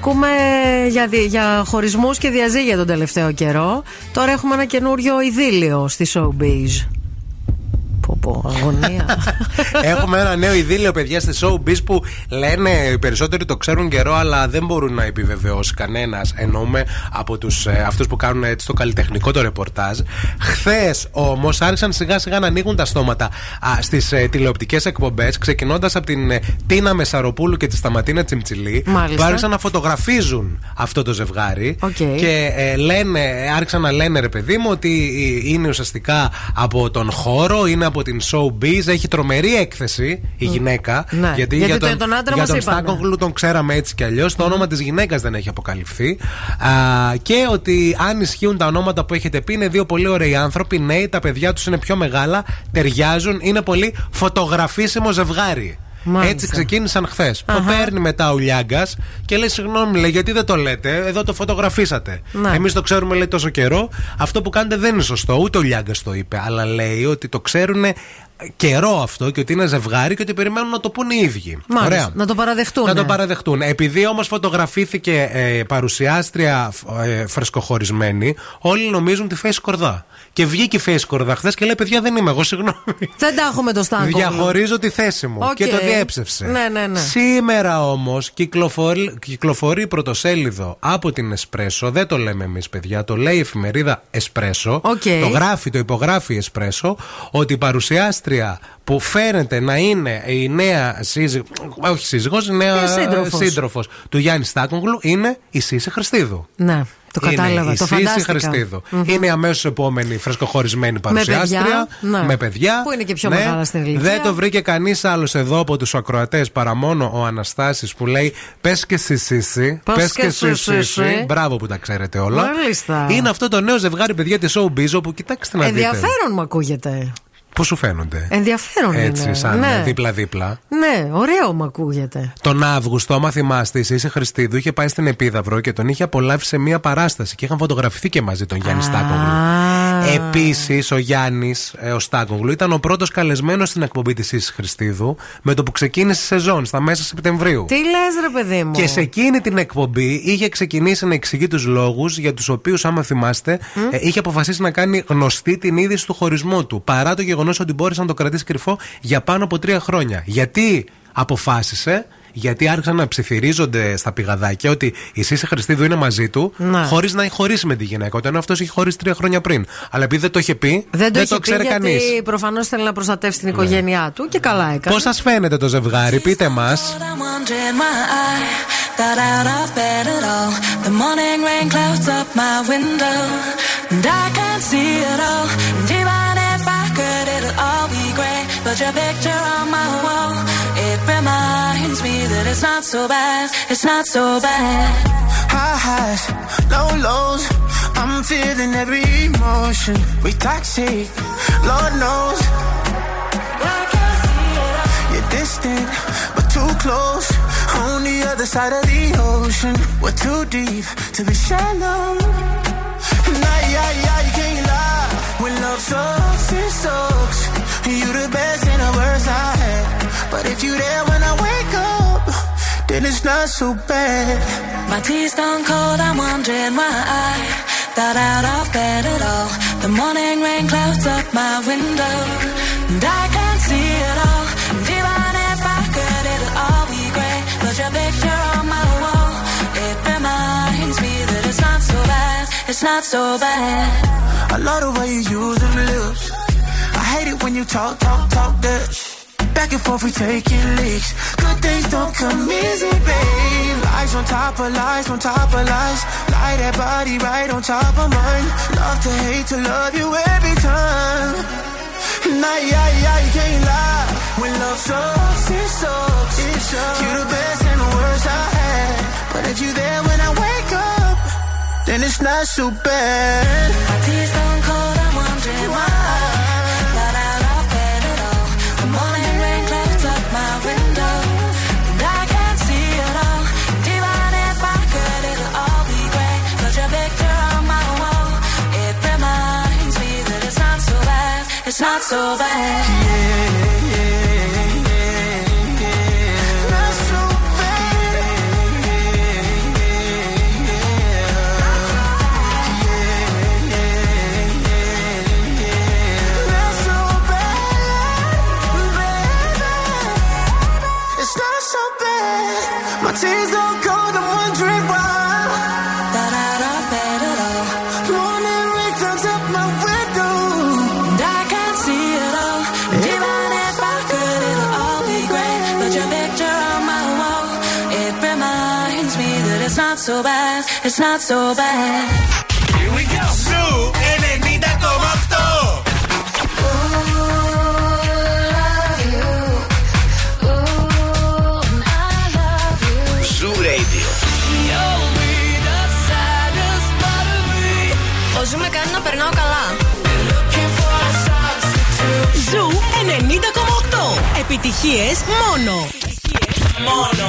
ακούμε για, δι- για χωρισμούς και διαζύγια τον τελευταίο καιρό. Τώρα έχουμε ένα καινούριο ειδήλιο στη Showbiz. Πω πω, αγωνία. Έχουμε ένα νέο ειδήλιο, παιδιά, στη showbiz που λένε οι περισσότεροι το ξέρουν καιρό, αλλά δεν μπορούν να επιβεβαιώσει κανένας. Εννοούμε από τους, ε, αυτούς που κάνουν έτσι το καλλιτεχνικό το ρεπορτάζ. Χθες όμως άρχισαν σιγά σιγά να ανοίγουν τα στόματα στις ε, τηλεοπτικές εκπομπές, ξεκινώντας από την ε, Τίνα Μεσσαροπούλου και τη Σταματίνα Τσιμτσιλή, Μάλιστα. που άρχισαν να φωτογραφίζουν αυτό το ζευγάρι. Οκ. Και ε, λένε, άρχισαν να λένε ρε παιδί μου ότι ε, είναι ουσιαστικά από τον χώρο, είναι από την showbiz, έχει τρομερή έκθεση η γυναίκα. Ναι. Γιατί, Γιατί για το- τον, τον άντρα για μας τον είπανε. Στάνκογλου τον ξέραμε έτσι κι αλλιώς. Το όνομα της γυναίκας δεν έχει αποκαλυφθεί. Α, και ότι αν ισχύουν τα ονόματα που έχετε πει, είναι δύο πολύ ωραίοι άνθρωποι, νέοι, τα παιδιά τους είναι πιο μεγάλα, ταιριάζουν, είναι πολύ φωτογραφίσιμο ζευγάρι. Μάλιστα. Έτσι ξεκίνησαν χθες. Το παίρνει μετά ο Λιάγκας και λέει: Συγγνώμη, λέει, γιατί δεν το λέτε, εδώ το φωτογραφίσατε. Ναι. Εμείς το ξέρουμε, λέει, τόσο καιρό. Αυτό που κάνετε δεν είναι σωστό. Ούτε ο Λιάγκας το είπε. Αλλά λέει ότι το ξέρουν καιρό αυτό και ότι είναι ζευγάρι και ότι περιμένουν να το πούνε οι ίδιοι. Μάλιστα. Ωραία. Να το παραδεχτούν. Να το παραδεχτούν. Επειδή όμως φωτογραφήθηκε ε, παρουσιάστρια ε, φρεσκοχωρισμένη, όλοι νομίζουν τη face κορδά. Και βγήκε η Φαίη Σκορδά χθες και λέει: Παιδιά, δεν είμαι εγώ, συγγνώμη. Δεν τα έχουμε το Στάνκο. Διαχωρίζω τη θέση μου. Οκ. Και το διέψευσε. Ναι, ναι, ναι. Σήμερα όμως κυκλοφορεί, κυκλοφορεί πρωτοσέλιδο από την Εσπρέσο. Δεν το λέμε εμείς, παιδιά. Το λέει η εφημερίδα Εσπρέσο. Οκ. Το γράφει, το υπογράφει η Εσπρέσο. Ότι η παρουσιάστρια που φαίνεται να είναι η νέα σύζυγο. Όχι σύζυγος, η νέα Ε, σύντροφος. σύντροφος του Γιάννη Στάνκογλου είναι η Σίσσυ Χρηστίδου. Ναι. Το Είναι κατάλαβα, η το Σύση φαντάστηκα. Χριστίδου. Μμμ. Είναι η αμέσως επόμενη φρεσκοχωρισμένη Με παρουσιάστρια. παιδιά, ναι. με παιδιά. Ναι. Που είναι και πιο μεγάλα στην ηλικία. Δεν το βρήκε κανείς άλλος εδώ από τους ακροατές παρά μόνο ο Αναστάσης που λέει Πες και εσύ, Σύση. Πες Πες και και εσύ, εσύ, Σύση». Σύση. Μπράβο που τα ξέρετε όλα. Μάλιστα. Είναι αυτό το νέο ζευγάρι παιδιά της Showbiz όπου κοιτάξτε να δείτε. Ενδιαφέρον μου ακούγεται. Πώς σου φαίνονται; Ενδιαφέρον Έτσι, είναι. σαν ναι. δίπλα-δίπλα. ναι, ωραίο μου ακούγεται. Τον Αύγουστο, άμα θυμάστε, η Σύση Χριστίδου είχε πάει στην Επίδαυρο και τον είχε απολαύσει σε μία παράσταση και είχαν φωτογραφηθεί και μαζί τον Γιάννη Στάκογλου. Επίσης, ο Γιάννης, ο Στάκογλου, ήταν ο πρώτος καλεσμένος στην εκπομπή της Σύση Χριστίδου με το που ξεκίνησε η σεζόν στα μέσα Σεπτεμβρίου. Τι λες, ρε παιδί μου; Και σε εκείνη την εκπομπή είχε ξεκινήσει να εξηγεί τους λόγους για τους οποίους, άμα θυμάστε, ε, είχε αποφασίσει να κάνει γνωστή την είδηση του χωρισμού του. Παρά το γεγονός ότι μπόρεσε να το κρατήσει κρυφό για πάνω από τρία χρόνια. Γιατί αποφάσισε, γιατί άρχισαν να ψιθυρίζονται στα πηγαδάκια ότι η Σύση Χριστίδου είναι μαζί του, Ναι. χωρίς να έχει χωρίσει με τη γυναίκα. Όταν αυτός είχε χωρίσει τρία χρόνια πριν. Αλλά επειδή δεν το είχε πει, Δεν το είχε πει ξέρει γιατί κανείς. προφανώς θέλει να προστατεύσει την οικογένειά του και καλά έκανε. Πώς σας φαίνεται το ζευγάρι, πείτε μας. I'm wondering why I got out of bed at all. The morning rain clouds up my window, and I can't see it all. And even if I could, it'll all be great. But your picture on my wall, it reminds me that it's not so bad. It's not so bad. High highs, low lows. I'm feeling every emotion. We toxic, Lord knows. You're distant, but too close. On the other side of the ocean, we're too deep to be shallow. Nah, yeah, yeah, you can't lie. When love sucks, it sucks. You the best and the worst I had. But if you're there when I wake up, then it's not so bad. My tea's gone cold, I'm wondering why I got out of bed at all. The morning rain clouds up my window, and I can't see it all. And even if I could, it'll all be great. But your picture on my wall, it reminds me that it's not so bad. It's not so bad. I love the way you use them lips. I hate it when you talk, talk, talk that. Back and forth, we taking leaks. Good things don't come easy, babe. Lies on top of lies, on top of lies. Lie that body right on top of mine. Love to hate to love you every time. Nah, yeah, yeah, you can't lie. When love sucks, it sucks. It sucks. You're the best and the worst I had. But if you there when I wake up, then it's not so bad. My tea's gone cold, I'm wondering why It's not so bad. Not It's not so bad. Here we go. Zoo 90,8. Zoo Radio. Ο Zoo με κάνει να περνάω καλά. Zoo 90,8. Επιτυχίες μόνο. Μόνο.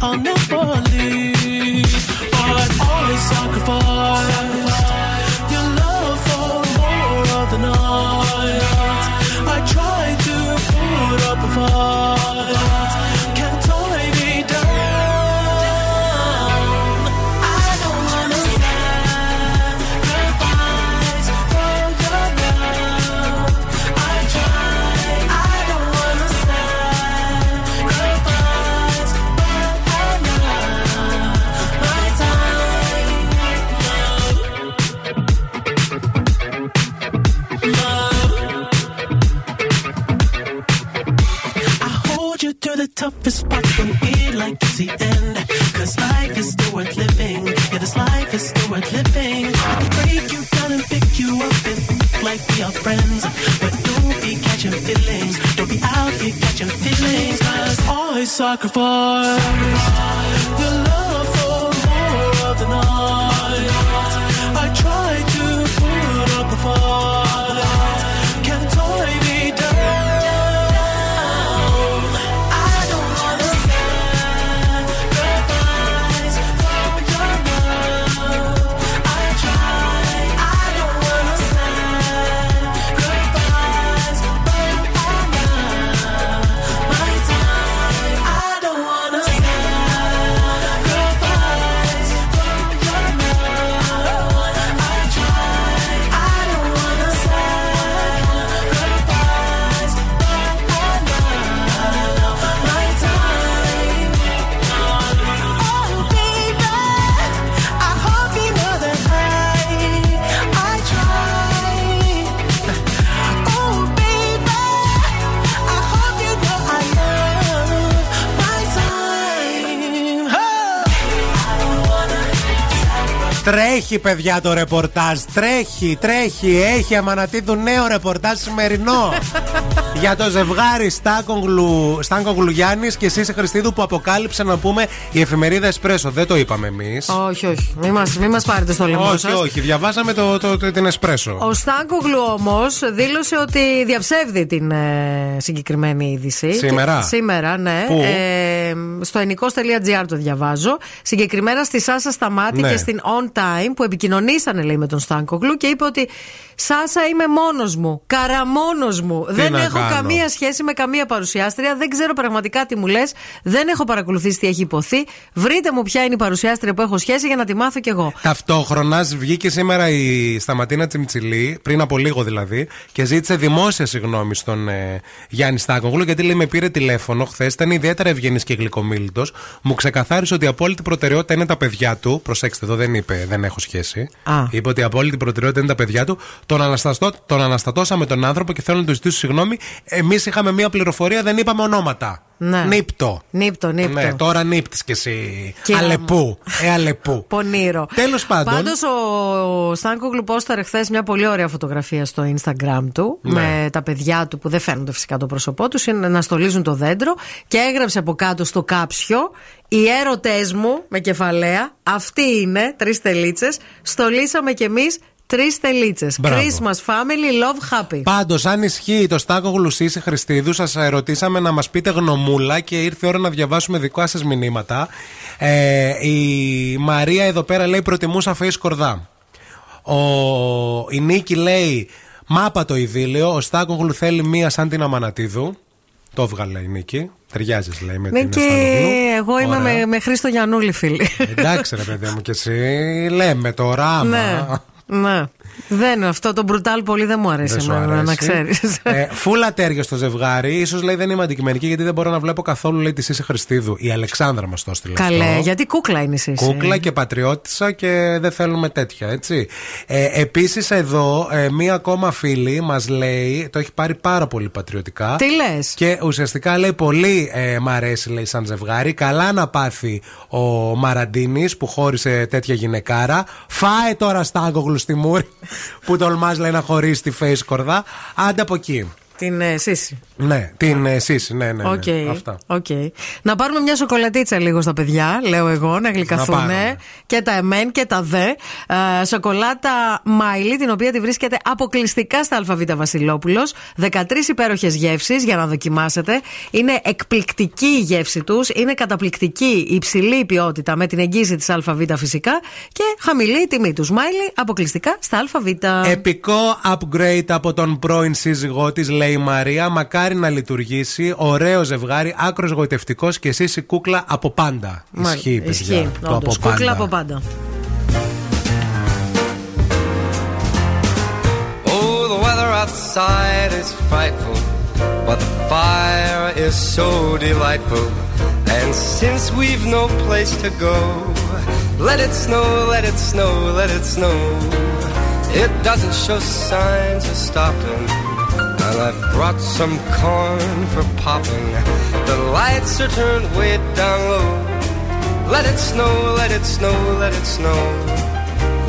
on the floor. sacrifice. sacrifice. Τρέχει, παιδιά, το ρεπορτάζ. Τρέχει, τρέχει. Έχει αμανατίδου νέο ρεπορτάζ σημερινό. Για το ζευγάρι Στάνκογλου, Στάνκογλου Γιάννης και εσύ Χριστίδου που αποκάλυψε να πούμε η εφημερίδα Εσπρέσο. Δεν το είπαμε εμείς. Όχι, όχι. Μην μα μη μας πάρετε στο λαιμό Όχι, σας. όχι. Διαβάσαμε το, το, το- την Εσπρέσο. Ο Στάνκογλου όμως δήλωσε ότι διαψεύδει την ε, συγκεκριμένη είδηση. Σήμερα; Και- σήμερα, ναι. Πού; Ε, στο ενικό.gr το διαβάζω. Συγκεκριμένα στη Σάσα Σταμάτη Ναι. και στην On Time που επικοινωνήσανε, λέει, με τον Στάνκογλου και είπε ότι Σάσα είμαι μόνος μου. Καραμόνος μου. δεν να έχω κάνω; Καμία σχέση με καμία παρουσιάστρια. Δεν ξέρω πραγματικά τι μου λες. Δεν έχω παρακολουθήσει τι έχει υποθεί. Βρείτε μου ποια είναι η παρουσιάστρια που έχω σχέση για να τη μάθω κι εγώ. Ταυτόχρονα βγήκε σήμερα η Σταματίνα Τσιμτσιλή, πριν από λίγο δηλαδή, και ζήτησε δημόσια συγγνώμη στον ε, Γιάννη Στάκογλου, γιατί λέει με πήρε τηλέφωνο χθες, ήταν ιδιαίτερα ευγενής και γλυκομίλητος. Μου ξεκαθάρισε ότι η απόλυτη προτεραιότητα είναι τα παιδιά του. Προσέξτε, εδώ δεν είπε δεν έχω σχέση. Α. Είπε ότι η απόλυτη προτεραιότητα είναι τα παιδιά του. Τον, αναστατώ, τον αναστατώσαμε τον άνθρωπο και θέλω να του ζητήσω συγγνώμη. Εμείς είχαμε μία πληροφορία, δεν είπαμε ονόματα. Ναι. Νύπτο. Νύπτο, νύπτο. Ναι, τώρα νύπτεις κι εσύ. Κύρα μου. Αλεπού. Ε, αλεπού. Πονήρο. Τέλος πάντων. Πάντως ο Στάνκογλου πόσταρε χθες μια πολύ ωραία φωτογραφία στο Instagram του Ναι. με τα παιδιά του που δεν φαίνονται φυσικά το πρόσωπό τους, είναι να στολίζουν το δέντρο και έγραψε από κάτω στο κάψιο Οι έρωτές μου με κεφαλαία, αυτοί είναι τρεις τελίτσες. Στολίσαμε κι εμείς τρεις τελίτσες. Μπράβο. Christmas family, love happy. Πάντως, αν ισχύει το Στάκο Γλουσίση Χριστίδου, σας ρωτήσαμε να μας πείτε γνωμούλα και ήρθε η ώρα να διαβάσουμε δικά σας μηνύματα. Ε, η Μαρία εδώ πέρα λέει προτιμούσα face κορδά. Ο, η Νίκη λέει μάπα το ειδήλιο. Ο Στάκογλου θέλει μία σαν την Αμανατίδου. Το έβγαλε η Νίκη. Ταιριάζεις, λέει, με Ναι, την και Στάκογλου. εγώ είμαι Ωραία. με, με Χρήστο Γιανούλη, φίλοι. Εντάξει, ρε παιδί μου, και εσύ λέμε τώρα. άμα. ναι, ναι. Δεν, αυτό το μπρουτάλ πολύ δεν μου αρέσει Δεν σου εμένα, αρέσει. να ξέρεις. Ε, φούλα τέργια στο ζευγάρι. σω λέει δεν είμαι αντικειμενική γιατί δεν μπορώ να βλέπω καθόλου λέει τη Σύση Χριστίδου. Η Αλεξάνδρα μας το έστειλε. Καλέ, αυτό. γιατί κούκλα είναι εσύ. Κούκλα και πατριώτησα και δεν θέλουμε τέτοια, έτσι. Ε, Επίσης, εδώ, ε, μία ακόμα φίλη μας λέει, το έχει πάρει πάρα πολύ πατριωτικά. Τι λες; Και ουσιαστικά λέει πολύ ε, μ' αρέσει λέει σαν ζευγάρι. Καλά να πάθει ο Μαραντίνης που χώρισε τέτοια γυναικάρα. Φάε τώρα Στάνκογλου στη μούρη που τολμάς λέει να χωρίσεις τη Φαίη Σκορδά. Άντε από εκεί. Την ε, Σίσσυ. Ναι, την ε, Σίσσυ, ναι, ναι. ναι. Οκ, Αυτά. οκ. Να πάρουμε μια σοκολατίτσα λίγο στα παιδιά, λέω εγώ, να γλυκαθούν. πάρουμε. Και τα μεν και τα δε. Ε, σοκολάτα Μάιλι, την οποία τη βρίσκετε αποκλειστικά στα ΑΒ Βασιλόπουλος. 13 υπέροχες γεύσεις για να δοκιμάσετε. Είναι εκπληκτική η γεύση τους. Είναι καταπληκτική, υψηλή η ποιότητα με την εγγύηση της ΑΒ φυσικά. Και χαμηλή η τιμή τους. Μάιλι αποκλειστικά στα ΑΒ. Επικό upgrade από τον πρώην σύζυγό της, λέει η Μαρία. Μακάρι να λειτουργήσει. Ωραίο ζευγάρι, άκρως γοητευτικό και η Σίσσυ κούκλα από πάντα. Μα- Ισχύει, παιδιά. Ισχύει. Το όντως. από Κούκλα πάντα. από πάντα. Oh, the weather outside is frightful, but the fire is so delightful. And since we've no place to go, let it snow, let it snow, let it snow. It doesn't show signs of stopping. I've brought some corn for popping. The lights are turned way down low. Let it snow, let it snow, let it snow.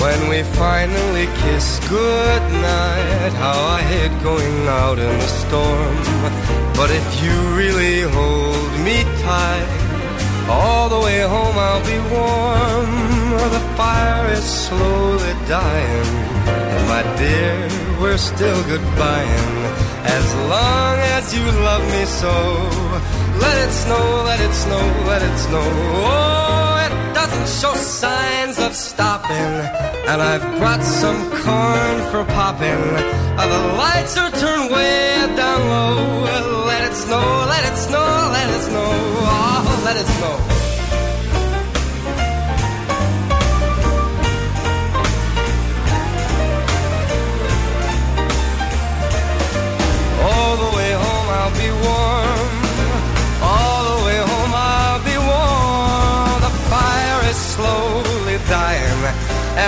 When we finally kiss goodnight, how I hate going out in the storm. But if you really hold me tight, all the way home I'll be warm. The fire is slowly dying, and my dear, we're still goodbying. As long as you love me so, let it snow, let it snow, let it snow. Oh, it doesn't show signs of stopping, and I've brought some corn for popping. The lights are turned way down low. Let it snow, let it snow, let it snow. Oh, let it snow.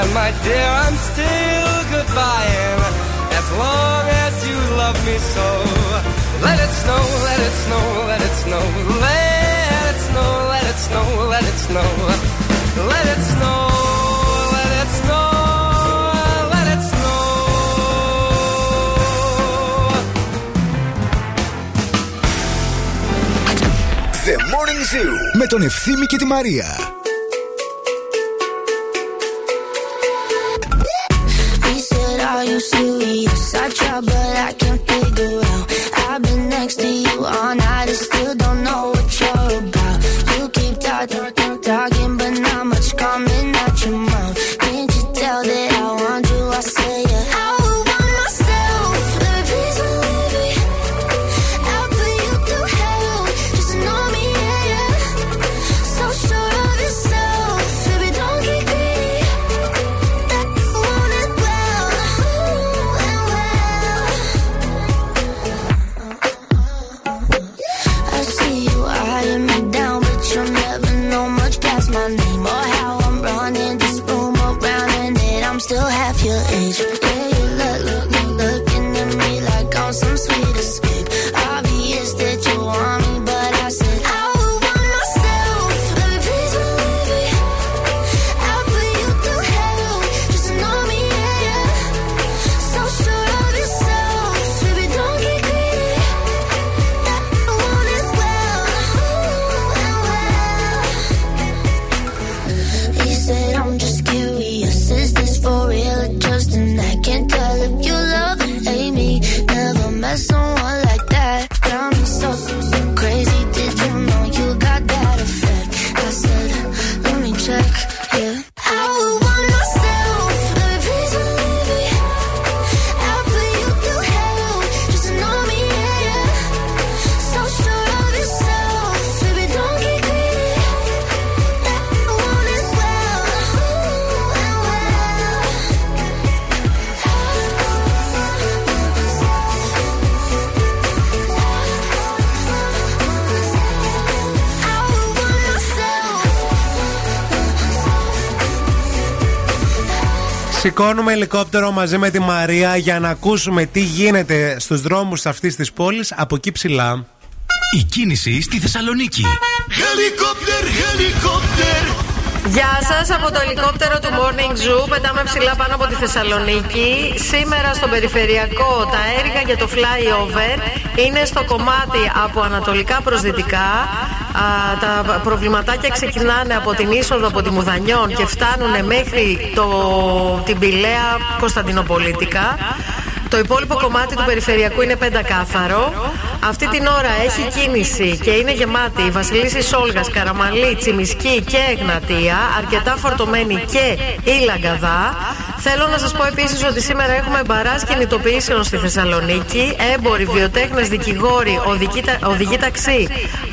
And my dear, I'm still goodbying. As long as you love me so. Let it snow, let it snow, let it snow. Let it snow, let it snow, let it snow. Let it snow, let it snow, let it snow. The Morning Zoo με τον Ευθύμη και τη Μαρία. Serious? I try, but I can't figure out. I've been next to you all night and still don't know what you're about. You keep talking, ελικόπτερο μαζί με τη Μαρία για να ακούσουμε τι γίνεται στους δρόμους αυτής της πόλης από εκεί ψηλά. Η κίνηση στη Θεσσαλονίκη. Helicopter, helicopter. Γεια σας από το ελικόπτερο του Morning Zoo. Πετάμε ψηλά πάνω από τη Θεσσαλονίκη. Σήμερα στον περιφερειακό τα έργα για το flyover είναι στο κομμάτι από ανατολικά προς δυτικά. Α, τα προβληματάκια ξεκινάνε από την είσοδο από τη Μουδανιών και φτάνουν μέχρι το, την Πηλαία Κωνσταντινοπολίτικα. Το υπόλοιπο κομμάτι του περιφερειακού είναι πεντακάθαρο. Αυτή την ώρα έχει κίνηση και είναι γεμάτη η Βασιλίση Σόλγας, Καραμαλή, Τσιμισκή και Εγνατία. Αρκετά φορτωμένη και η Λαγκαδά. Θέλω να σας πω επίσης ότι σήμερα έχουμε μπαρά κινητοποιήσεων στη Θεσσαλονίκη. Έμποροι, βιοτέχνες, δικηγόροι, οδηγοί, τα- οδηγοί ταξί,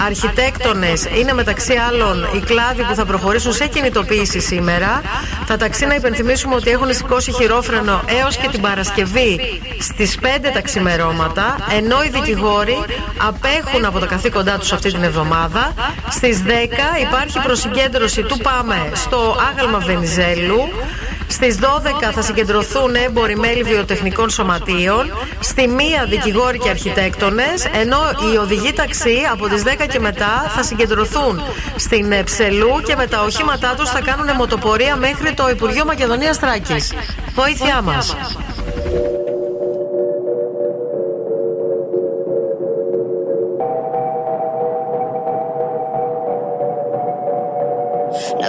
αρχιτέκτονες είναι μεταξύ άλλων οι κλάδοι που θα προχωρήσουν σε κινητοποίηση σήμερα. Τα ταξί να υπενθυμίσουμε ότι έχουν σηκώσει χειρόφρενο έως και την Παρασκευή στις 5 τα ξημερώματα. Ενώ οι δικηγόροι απέχουν από τα καθήκοντά τους αυτή την εβδομάδα. Στις 10 υπάρχει προσυγκέντρωση του Πάμε στο άγαλμα Βενιζέλου. Στις 12 θα συγκεντρωθούν έμποροι μέλη βιοτεχνικών σωματείων. Στη μία δικηγόροι και αρχιτέκτονες. Ενώ οι οδηγοί ταξί από τις 10 και μετά θα συγκεντρωθούν στην ε, Ψελού και με τα οχήματά τους θα κάνουν μοτοπορία μέχρι το Υπουργείο Μακεδονίας Τράκη. Βοήθειά μας.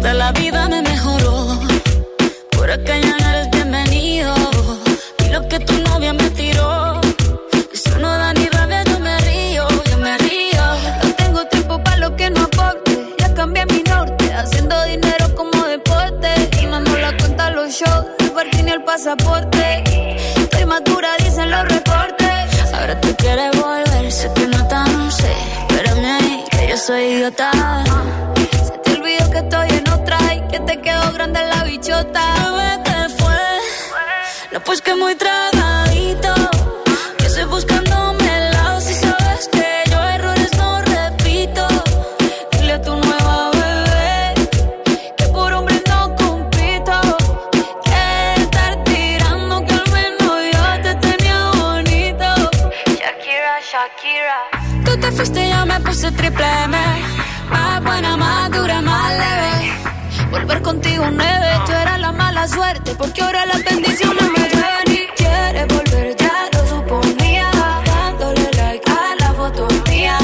hasta la vida me mejoró. Por acá ya no eres bienvenido, y lo que tu novia me tiró. Eso no da ni rabia, yo me río, yo me río. No tengo tiempo para lo que no aporte. Ya cambié mi norte, haciendo dinero como deporte. Y nos la cuenta los shows, el parking y el pasaporte. Estoy madura, dicen los reportes. Ahora tú quieres volver, sé que no tan sé. Espérame ahí, que yo soy idiota. Que estoy en otra y que te quedó grande la bichota. Bebé, ¿qué fue? No, pues que muy tragadito. Que estoy buscándome el lado. Si sabes que yo errores no repito. Dile a tu nueva bebé que por hombre no compito. Que estar tirando que al menos yo te tenía bonito. Shakira, Shakira. Tú te fuiste, yo me puse triple Contigo nueve, tú eras la mala suerte. Porque ahora las bendiciones me llueven y quieres volver, ya lo suponía. Dándole like a la foto mía.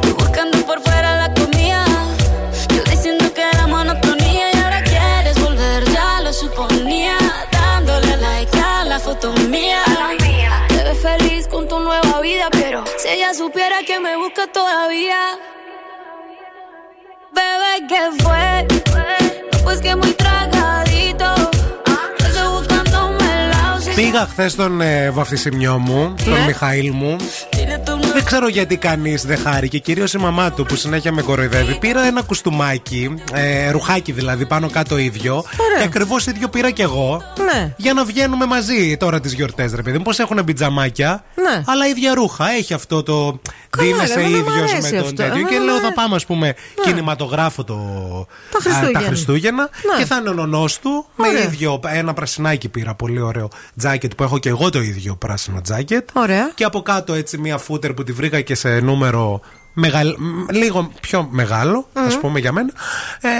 Tú buscando por fuera la comida. Yo diciendo que era monotonía. Y ahora quieres volver, ya lo suponía. Dándole like a la foto mía. Te ves feliz con tu nueva vida, pero si ella supiera que me busca todavía. Bebé, ¿qué fue? Πήγα χθες στον ε, βαφτισιμιό μου, τον Μιχαήλ μου. Δεν ξέρω γιατί κανείς δεν χάρηκε, κυρίως η μαμά του που συνέχεια με κοροϊδεύει. Πήρα ένα κουστούμάκι, ε, ρουχάκι δηλαδή, πάνω κάτω ίδιο. Και ακριβώς ίδιο πήρα κι εγώ. Ναι. Για να βγαίνουμε μαζί τώρα τις γιορτές, ρε παιδί μου. Πώς έχουν πιτζαμάκια, Ναι. αλλά ίδια ρούχα. Έχει αυτό το. Δίνεσαι ρε, εμένα μου ίδιος αρέσει με τον αυτό. τέτοιο. Και Εμένα λέω, μου θα πάμε, ας πούμε, κινηματογράφο το. Τα α, Χριστούγεννα. τα Χριστούγεννα. Ναι. Και θα είναι ο νονό του με Ωραία. ίδιο. Ένα πρασινάκι πήρα, πολύ ωραίο τζάκετ που έχω και εγώ το ίδιο πράσινο τζάκετ. Ωραία. Και από κάτω έτσι μια φούτερ που τη βρήκα και σε νούμερο μεγαλ- μ, λίγο πιο μεγάλο, ας πούμε για μένα.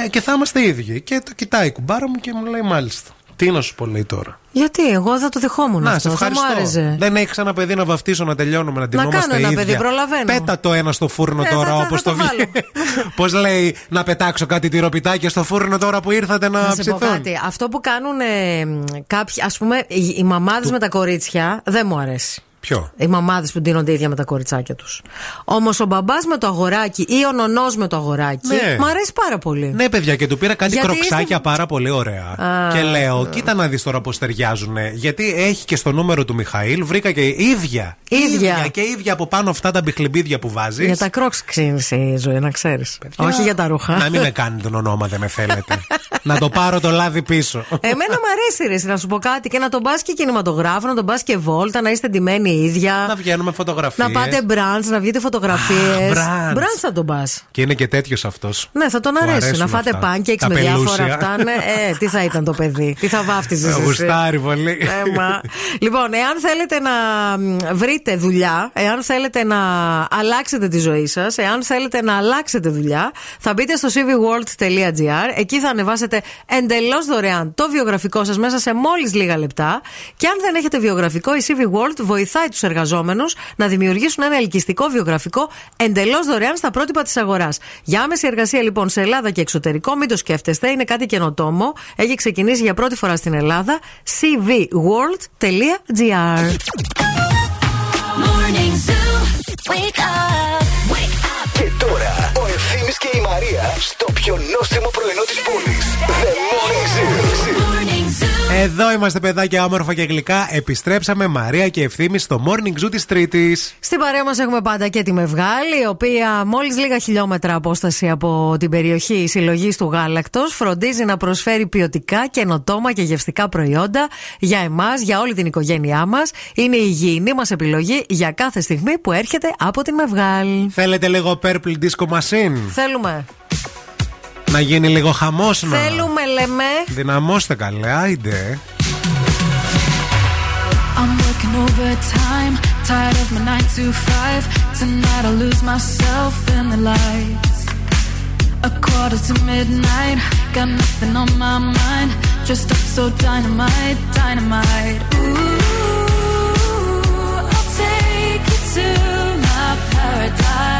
Ε, και θα είμαστε ίδιοι. Και το κοιτάει η κουμπάρα μου και μου λέει μάλιστα. Τι να σου πω λέει τώρα. Γιατί, εγώ δεν το δεχόμουν Να, αυτό. σε Θα μου ευχαριστώ. άρεσε. Δεν έχεις ένα παιδί να βαφτίσω να τελειώνουμε, να ντυνόμαστε κάνω ένα ίδια. παιδί, προλαβαίνω. Πέτα το ένα στο φούρνο Ε, τώρα θα- θα- όπως θα το το βάλω. Πώς λέει να πετάξω κάτι τυροπιτάκια στο φούρνο τώρα που ήρθατε να, Να σε πω ψηθούν. κάτι. Αυτό που κάνουν ε, μ, κάποιοι, ας πούμε, οι, οι μαμάδε με τα κορίτσια, δεν μου αρέσει. Ποιο; Οι μαμάδες που ντύνονται ίδια με τα κοριτσάκια τους. Όμως ο μπαμπάς με το αγοράκι ή ο νονός με το αγοράκι Ναι. μου αρέσει πάρα πολύ. Ναι, παιδιά, και του πήρα κάτι Γιατί κροξάκια είστε- πάρα πολύ ωραία. Α. και λέω, κοίτα να δεις τώρα πώς ταιριάζουν. Γιατί έχει και στο νούμερο του Μιχαήλ, βρήκα και ίδια. Ίδια. και ίδια από πάνω αυτά τα μπιχλιμπίδια που βάζεις. Για τα κρόξ ξύνησε η ζωή, να ξέρεις. Όχι για τα ρούχα. Να μην με κάνει τον ονόμα, δεν με θέλετε. να το πάρω το λάδι πίσω. Εμένα μου αρέσει, ρε, να σου πω κάτι και να τον πας και κινηματογράφο, να τον πας και βόλτα, να είστε ντυμένοι ίδια. να βγαίνουμε φωτογραφίες. Να πάτε μπραντς, να βγείτε φωτογραφίες. brunch. Μπραντς θα τον πας. Και είναι και τέτοιος αυτός. Ναι, θα τον αρέσει. Να φάτε pancakes με διάφορα αυτά. Ναι, ε, τι θα ήταν το παιδί, τι θα βάφτιζες. Γουστάρει πολύ. Έμα. λοιπόν, εάν θέλετε να μ, βρείτε δουλειά, εάν θέλετε να αλλάξετε τη ζωή σας, εάν θέλετε να αλλάξετε δουλειά, θα μπείτε στο cvworld.gr. Εκεί θα ανεβάσετε εντελώς δωρεάν το βιογραφικό σας μέσα σε μόλις λίγα λεπτά. Και αν δεν έχετε βιογραφικό, η CV World βοηθάει τους εργαζόμενους να δημιουργήσουν ένα ελκυστικό βιογραφικό εντελώς δωρεάν στα πρότυπα της αγοράς. Για άμεση εργασία λοιπόν σε Ελλάδα και εξωτερικό, μην το σκέφτεστε, είναι κάτι καινοτόμο. Έχει ξεκινήσει για πρώτη φορά στην Ελλάδα cvworld.gr. Morning Zoo. Wake up. Wake up. Και τώρα ο Ευθύμης και η Μαρία στο πιο νόστιμο πρωινό της πόλης. The Morning Zoo. Morning Zoo. Εδώ είμαστε παιδάκια όμορφα και γλυκά. Επιστρέψαμε Μαρία και Ευθύμη στο Morning Zoo της Τρίτης. Στην παρέα μας έχουμε πάντα και τη Μευγάλη, η οποία μόλις λίγα χιλιόμετρα απόσταση από την περιοχή συλλογής του γάλακτος φροντίζει να προσφέρει ποιοτικά, καινοτόμα και γευστικά προϊόντα για εμάς, για όλη την οικογένειά μας. Είναι η υγιεινή μας επιλογή για κάθε στιγμή που έρχεται από την Μευγάλη. Θέλετε λίγο Purple Disco Machine; Θέλουμε. Να γίνει λίγο χαμό να. Θέλουμε, λέμε. Δυναμώστε καλέ, άιντε. I'm working overtime, tired of my 9 to 5. Tonight I'll lose myself in the lights. A quarter to midnight, got nothing on my mind. Just up so dynamite, dynamite. Ooh, I'll take you to my paradise.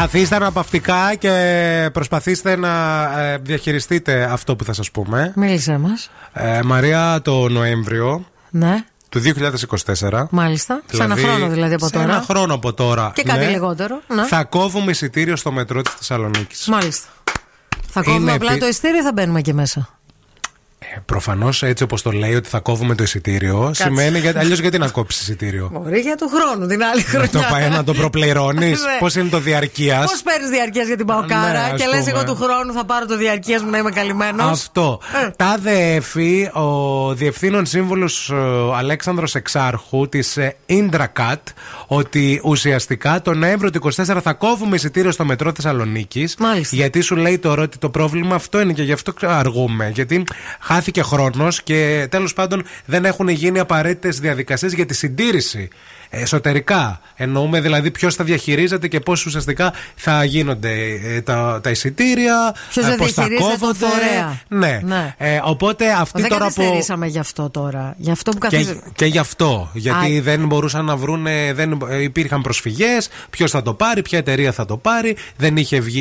Καθίστε αναπαυτικά και προσπαθήστε να ε, διαχειριστείτε αυτό που θα σας πούμε. Μίλησέ μας. Ε, Μαρία, το Νοέμβριο Ναι, του 2024. μάλιστα. Σε ένα χρόνο δηλαδή από σε τώρα. ένα χρόνο από τώρα. Και κάτι ναι, λιγότερο. Ναι. Θα κόβουμε εισιτήριο στο μετρό της Θεσσαλονίκης. Μάλιστα. Θα κόβουμε Είναι απλά επί- το ειστήριο ή θα μπαίνουμε και μέσα; Προφανώς έτσι όπως το λέει ότι θα κόβουμε το εισιτήριο, σημαίνει γιατί, αλλιώς γιατί να κόψεις εισιτήριο; Μπορεί για του χρόνου την άλλη Να το χρονιά. πάει να το προπληρώνεις; Ναι. Πώς είναι το διαρκείας; Πώς παίρνεις διαρκείας για την Παοκάρα Ναι, ας και λες: πούμε. Εγώ του χρόνου θα πάρω το διαρκείας μου να είμαι καλυμμένος. Αυτό. Ε. Τάδε εφή, ο διευθύνων σύμβουλος Αλέξανδρος Εξάρχου της Indracat ότι ουσιαστικά τον Νοέμβριο του 24 θα κόβουμε εισιτήριο στο μετρό Θεσσαλονίκης. Γιατί σου λέει τώρα ότι το πρόβλημα αυτό είναι και γι' αυτό αργούμε. Γιατί χάθηκε χρόνος και τέλος πάντων δεν έχουν γίνει απαραίτητες διαδικασίες για τη συντήρηση εσωτερικά. Εννοούμε δηλαδή ποιος θα διαχειρίζεται και πώς ουσιαστικά θα γίνονται ε, τα, τα εισιτήρια, Ποιος ε, θα πώς θα διαχειρίζεται τον κόβονται. φορέα. Ναι. Ναι. Ε, οπότε αυτή Δεν τώρα που. καθυστερήσαμε γι' αυτό τώρα. Γι' αυτό που Και, καθυστερήσαμε. και γι' αυτό. Γιατί Α. δεν μπορούσαν να βρουν. Δεν ε, υπήρχαν προσφυγές. Ποιος θα το πάρει, ποια εταιρεία θα το πάρει. Δεν είχε βγει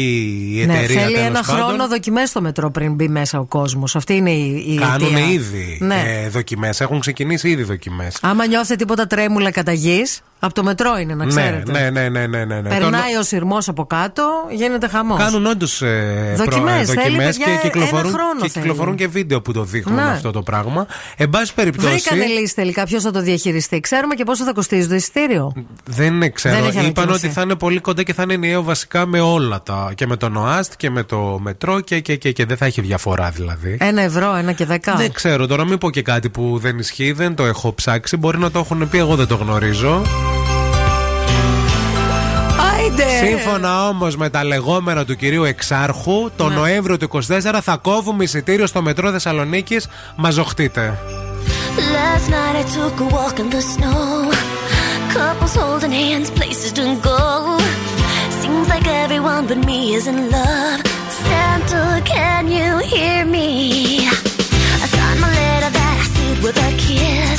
η Ναι, εταιρεία θέλει τέλος ένα πάντων. χρόνο δοκιμές στο μετρό πριν μπει μέσα ο κόσμος. Αυτή είναι η, η Κάνουν αιτία. ήδη Ναι. ε, δοκιμές. Έχουν ξεκινήσει ήδη δοκιμές. Άμα νιώθετε τίποτα τρέμουλα κατά is από το μετρό είναι, να Ναι, ξέρετε. ναι, ναι, ναι, ναι, ναι, ναι. Περνάει ο σειρμός από κάτω, γίνεται χαμός. Κάνουν όντως ε, Δοκιμές, προ- ε, θέλει, δοκιμές παιδιά, και, κυκλοφορούν, ένα χρόνο και θέλει. κυκλοφορούν και βίντεο που το δείχνουν Ναι. αυτό το πράγμα. Εν πάση περιπτώσει. Βρήκανε λύση τελικά ποιος θα το διαχειριστεί. Ξέρουμε και πόσο θα κοστίζει το εισιτήριο. Δεν ξέρω. Δεν έχει Είπαν ανακοινωθεί. ότι θα είναι πολύ κοντά και θα είναι ενιαίο βασικά με όλα τα. και με τον ΟΑΣΤ και με το μετρό και, και, και, και δεν θα έχει διαφορά δηλαδή. Ένα ευρώ, ένα και δέκα. Δεν ξέρω τώρα, μην πω και κάτι που δεν ισχύει, δεν το έχω ψάξει. Μπορεί να το έχουν πει, εγώ δεν το γνωρίζω. Άιντε! Σύμφωνα όμω με τα λεγόμενα του κυρίου Εξάρχου, το Νοέμβριο του 24 θα κόβουμε εισιτήριο στο μετρό Θεσσαλονίκη. Μαζοχτείτε. Last night I took a walk in the snow. Couples holding hands, places to go. Seems like everyone but me is in love. Santa, can you hear me? I signed my letter that I sealed with a kiss.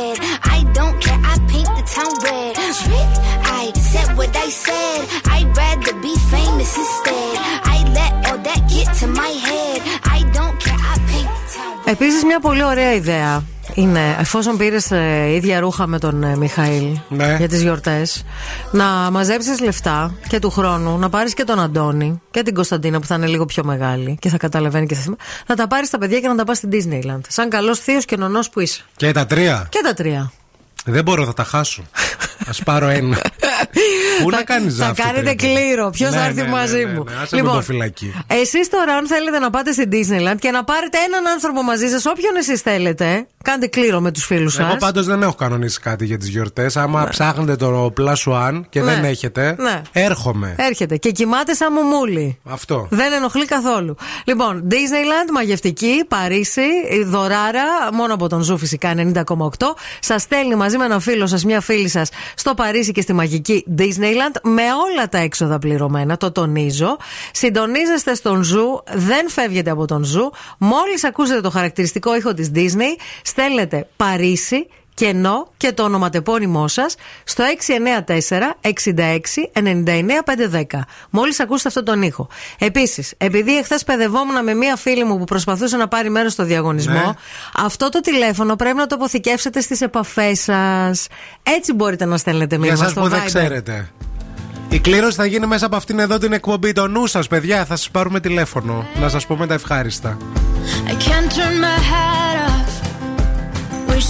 Επίσης, μια πολύ ωραία ιδέα είναι, εφόσον πήρες ίδια ρούχα με τον ε, Μιχαήλ Ναι. για τις γιορτές, να μαζέψεις λεφτά και του χρόνου να πάρεις και τον Αντώνη και την Κωνσταντίνα που θα είναι λίγο πιο μεγάλη και θα καταλαβαίνει και θα θυμά- Να τα πάρεις τα παιδιά και να τα πας στην Disneyland. Σαν καλός θείος και νονός που είσαι. Και τα τρία. Και τα τρία. Δεν μπορώ, θα τα χάσω. Α πάρω ένα. Πού να κάνεις Θα ζάφτη. κάνετε τρίτη. κλήρο. Ποιος Ναι, θα έρθει ναι, ναι, μαζί ναι, μου. ναι, άσε με το φυλακή. εσείς τώρα, αν θέλετε να πάτε στην Disneyland και να πάρετε έναν άνθρωπο μαζί σας, όποιον εσείς θέλετε, κάντε κλήρο με τους φίλους σας. Εγώ πάντως δεν έχω κανονίσει κάτι για τις γιορτές. Άμα ψάχνετε το Plus One και Ναι. δεν έχετε, Ναι. έρχομαι. Έρχεται και κοιμάται σαν μουμούλι. Αυτό. Δεν ενοχλεί καθόλου. Λοιπόν, Disneyland, μαγευτική, Παρίσι, η δωράρα, μόνο από τον Zoo φυσικά 90,8. Σας στέλνει μαζί με έναν φίλο σας, μια φίλη σας, στο Παρίσι και στη μαγική Disneyland με όλα τα έξοδα πληρωμένα, το τονίζω. Συντονίζεστε στον Zoo, δεν φεύγετε από τον Zoo. Μόλις ακούσετε το χαρακτηριστικό ήχο της Disney, στέλνετε Παρίσι κενό και το ονοματεπώνυμό σας στο 694-66-99-510. Μόλις ακούσετε αυτόν τον ήχο. Επίσης, επειδή εχθές παιδευόμουν με μία φίλη μου που προσπαθούσε να πάρει μέρος στο διαγωνισμό, Ναι. αυτό το τηλέφωνο πρέπει να το αποθηκεύσετε στις επαφές σας. Έτσι μπορείτε να στέλνετε Για μήνυμα εσά στο που δεν Viber. ξέρετε. Η κλήρωση θα γίνει μέσα από αυτήν εδώ την εκπομπή. Το νου σας, παιδιά, θα σας πάρουμε τηλέφωνο. Να σας πούμε τα ευχάριστα. I can't turn my head off.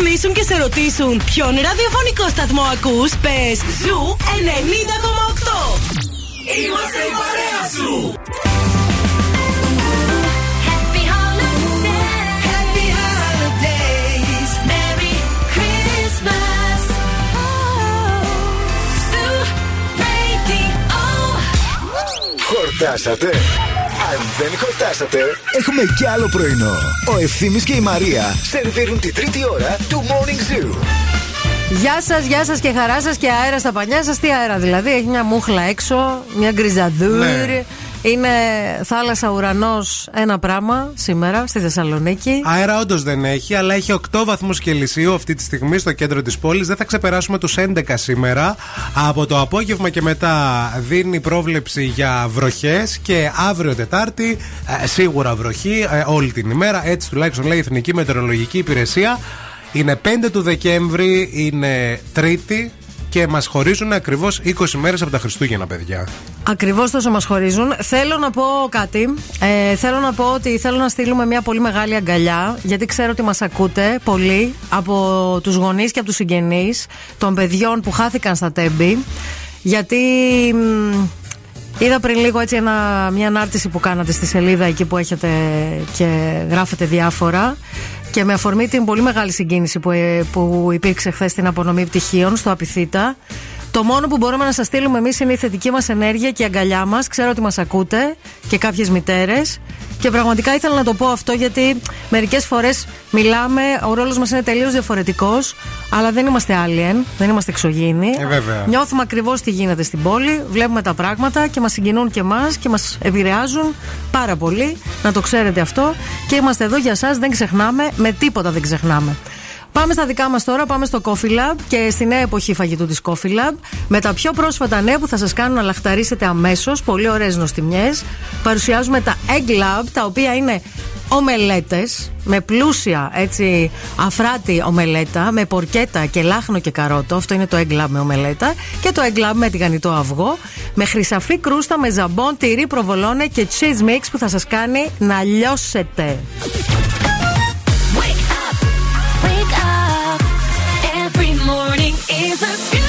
Τηλεφωνήσουν και σε ρωτήσουν ποιον ραδιοφωνικό σταθμό ακούς, πες Zoo 90,8. Είμαστε η παρέα σου. Happy holidays. Happy holidays. Merry Christmas. Oh, Zoo Radio. Χορτάσατε. Αν δεν χορτάσατε, έχουμε κι άλλο πρωινό. Ο Ευθύμης και η Μαρία σερβίρουν τη τρίτη ώρα του Morning Zoo. Γεια σας, γεια σας και χαρά σας και αέρα στα πανιά σας. Τι αέρα δηλαδή, έχει μια μούχλα έξω, μια γκριζαδούρ. Ναι. Είναι θάλασσα, ουρανός, ένα πράγμα σήμερα στη Θεσσαλονίκη. Αέρα όντως δεν έχει, αλλά έχει 8 βαθμούς Κελσίου αυτή τη στιγμή στο κέντρο της πόλης. Δεν θα ξεπεράσουμε τους 11 σήμερα. Από το απόγευμα και μετά δίνει πρόβλεψη για βροχές και αύριο Τετάρτη ε, σίγουρα βροχή ε, όλη την ημέρα. Έτσι τουλάχιστον λέει η Εθνική Μετεωρολογική Υπηρεσία. Είναι 5 του Δεκέμβρη, είναι Τρίτη και μας χωρίζουν ακριβώς 20 μέρες από τα Χριστούγεννα, παιδιά. Ακριβώς τόσο μας χωρίζουν. Θέλω να πω κάτι. Ε, θέλω να πω ότι θέλω να στείλουμε μια πολύ μεγάλη αγκαλιά, γιατί ξέρω ότι μας ακούτε πολύ από τους γονείς και από τους συγγενείς των παιδιών που χάθηκαν στα τέμπη. Γιατί μ, είδα πριν λίγο έτσι ένα, μια ανάρτηση που κάνατε στη σελίδα εκεί που έχετε και γράφετε διάφορα. Και με αφορμή την πολύ μεγάλη συγκίνηση που, ε, που υπήρξε χθες στην απονομή πτυχίων στο Απιθύτα, το μόνο που μπορούμε να σας στείλουμε εμείς είναι η θετική μας ενέργεια και η αγκαλιά μας. Ξέρω ότι μας ακούτε και κάποιες μητέρες. Και πραγματικά ήθελα να το πω αυτό γιατί μερικές φορές μιλάμε, ο ρόλος μας είναι τελείως διαφορετικός, αλλά δεν είμαστε alien, δεν είμαστε εξωγήινοι. Ε, βέβαια. Νιώθουμε ακριβώς τι γίνεται στην πόλη, βλέπουμε τα πράγματα και μας συγκινούν και εμάς και μας επηρεάζουν πάρα πολύ. Να το ξέρετε αυτό. Και είμαστε εδώ για εσά, δεν ξεχνάμε, με τίποτα δεν ξεχνάμε. Πάμε στα δικά μας τώρα, πάμε στο Coffee Lab και στη νέα εποχή φαγητού της Coffee Lab. Με τα πιο πρόσφατα νέα που θα σας κάνουν να λαχταρίσετε αμέσως, πολύ ωραίες νοστιμιές. Παρουσιάζουμε τα Egg Lab, τα οποία είναι ομελέτες με πλούσια έτσι αφράτη ομελέτα, με πορκέτα και λάχνο και καρότο. Αυτό είναι το Egg Lab με ομελέτα. Και το Egg Lab με τηγανιτό αυγό. Με χρυσαφή κρούστα, με ζαμπόν, τυρί, προβολόνε και cheese mix που θα σας κάνει να λιώσετε. Jesus.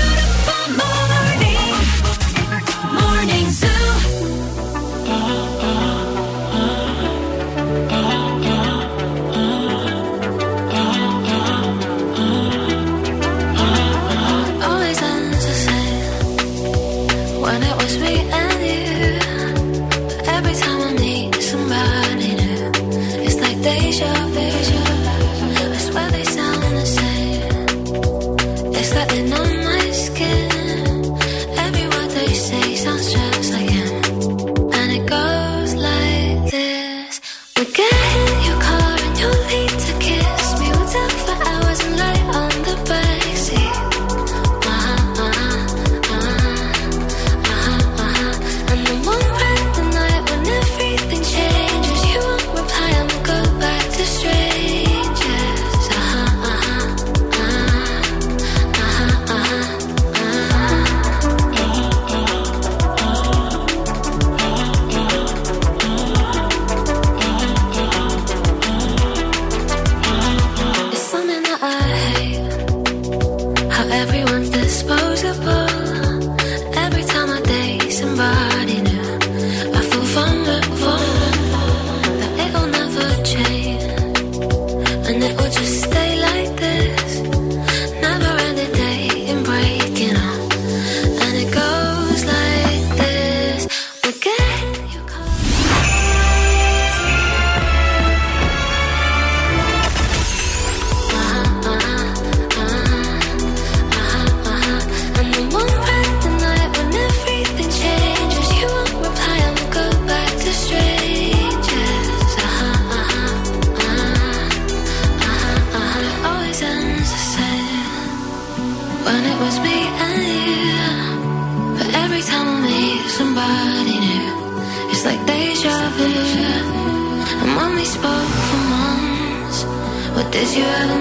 you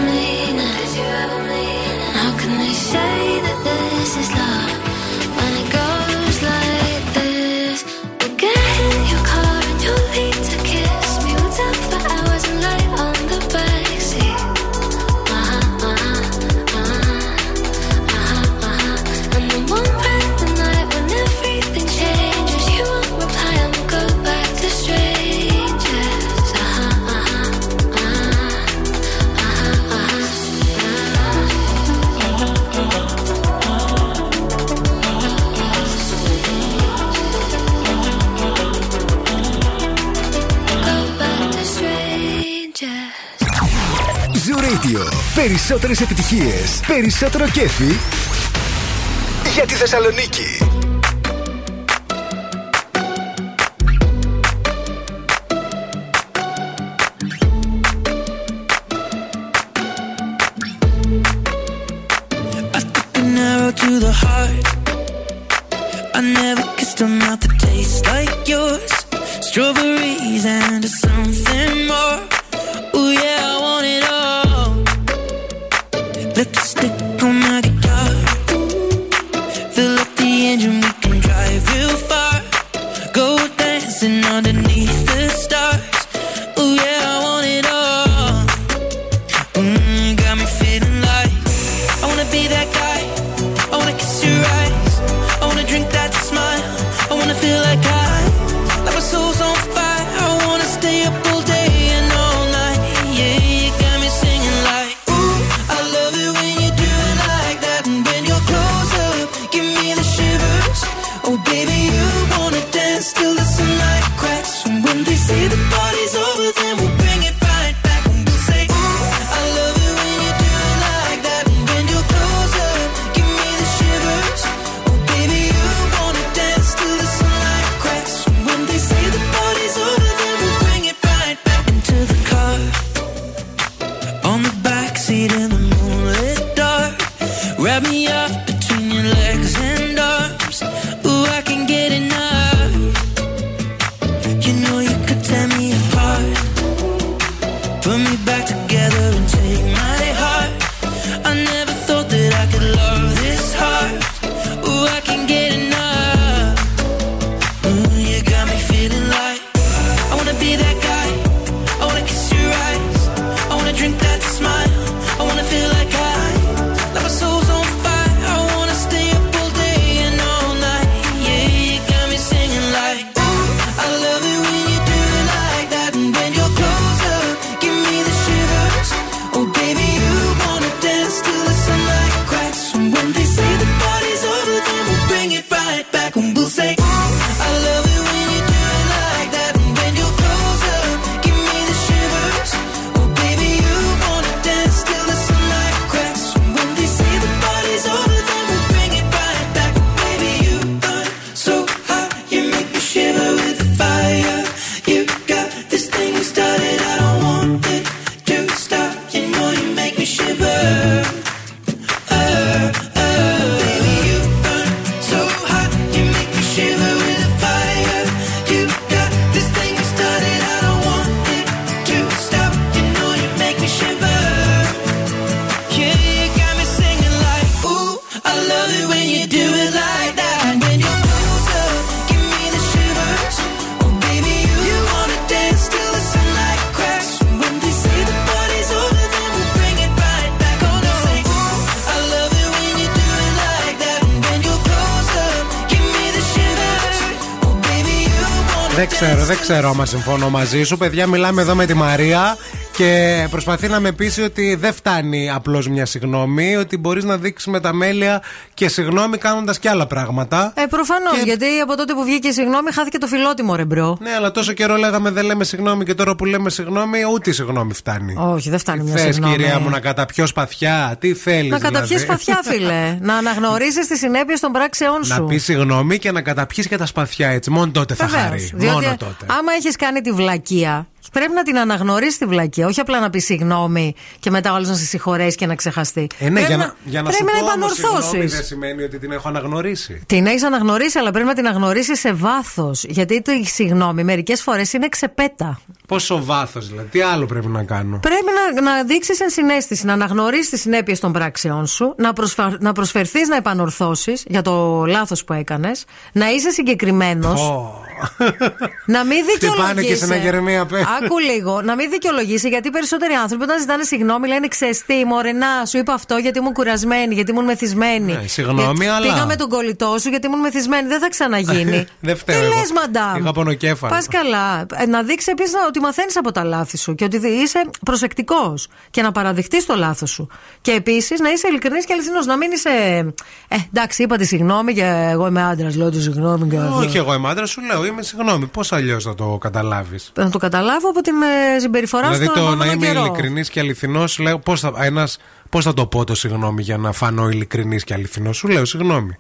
Περισσότερε επιτυχίε. περισσότερο κέφι για τη Θεσσαλονίκη. to the heart. I never kissed a mouth that tastes like yours. Strawberries and something more. ξέρω άμα συμφωνώ μαζί σου. Παιδιά, μιλάμε εδώ με τη Μαρία. Και προσπαθεί να με πείσει ότι δεν φτάνει απλώς μια συγγνώμη, ότι μπορείς να δείξεις με τα μέλια και συγγνώμη κάνοντας και άλλα πράγματα. Ε, προφανώς. Και... Γιατί από τότε που βγήκε η συγγνώμη χάθηκε το φιλότιμο ρεμπρό. Ναι, αλλά τόσο καιρό λέγαμε δεν λέμε συγγνώμη και τώρα που λέμε συγγνώμη, ούτε η συγγνώμη φτάνει. Όχι, δεν φτάνει μια Θες, συγγνώμη. Θε, κυρία μου, να καταπιώς σπαθιά. Τι θέλεις. Να δηλαδή? καταπιείς σπαθιά, φίλε. να αναγνωρίσεις τις συνέπειες των πράξεών σου. Να πεις συγγνώμη και να καταπιείς και τα σπαθιά έτσι. Μόνο τότε Βεβαίως, θα χάρει. Μόνο τότε. Άμα έχεις κάνει τη βλακεία Πρέπει να την αναγνωρίσει τη βλακία. Όχι απλά να πει συγγνώμη και μετά όλο να σε συγχωρέσει και να ξεχαστεί. Ε, ναι, πρέπει για να, για να σου πρέπει πω να όμως συγγνώμη επανορθώσει. δεν σημαίνει ότι την έχω αναγνωρίσει. Την έχεις αναγνωρίσει, αλλά πρέπει να την αναγνωρίσει σε βάθος. Γιατί το συγγνώμη μερικές φορές είναι ξεπέτα. Πόσο βάθος δηλαδή, τι άλλο πρέπει να κάνω; Πρέπει να, να δείξεις ενσυναίσθηση, να αναγνωρίσεις τις συνέπειες των πράξεών σου, να, προσφα... να προσφερθείς να επανορθώσεις για το λάθος που έκανες, να είσαι συγκεκριμένος. Να μην δικαιολογήσει. Χτυπάνε και σε ένα Γερμία πέ. Άκου λίγο, να μην δικαιολογήσει γιατί οι περισσότεροι άνθρωποι όταν ζητάνε συγγνώμη λένε ξεστή, μωρενά, σου είπα αυτό γιατί ήμουν κουρασμένη, γιατί ήμουν μεθυσμένη. Ναι, συγγνώμη, Γιατί αλλά- Πήγα με τον κολλητό σου γιατί ήμουν μεθυσμένη. Δεν θα ξαναγίνει. Δεν Τι φταίω. εγώ. λες, μαντάμ; Είχα πονοκέφαλο. Πας καλά. Ε, Να δείξεις επίσης ότι μαθαίνεις από τα λάθη σου και ότι είσαι προσεκτικός και να παραδειχτεί το λάθος σου. Και επίσης να είσαι ειλικρινής και αληθινός. Να μην είσαι. Ε, εντάξει, είπα τη συγγνώμη και εγώ είμαι άντρας, λέω τη συγγνώμη και. Όχι, εγώ είμαι άντρας, σου λέω, είμαι συγγνώμη. Πώς αλλιώς θα το καταλάβεις; Να το καταλάβω από την ε, συμπεριφορά Δηλαδή σου το τον να επόμενο είμαι καιρό. ειλικρινής και αληθινός, λέω πώς θα, ένας, πώς θα το πω το συγγνώμη για να φανώ ειλικρινής και αληθινός. Σου λέω συγγνώμη.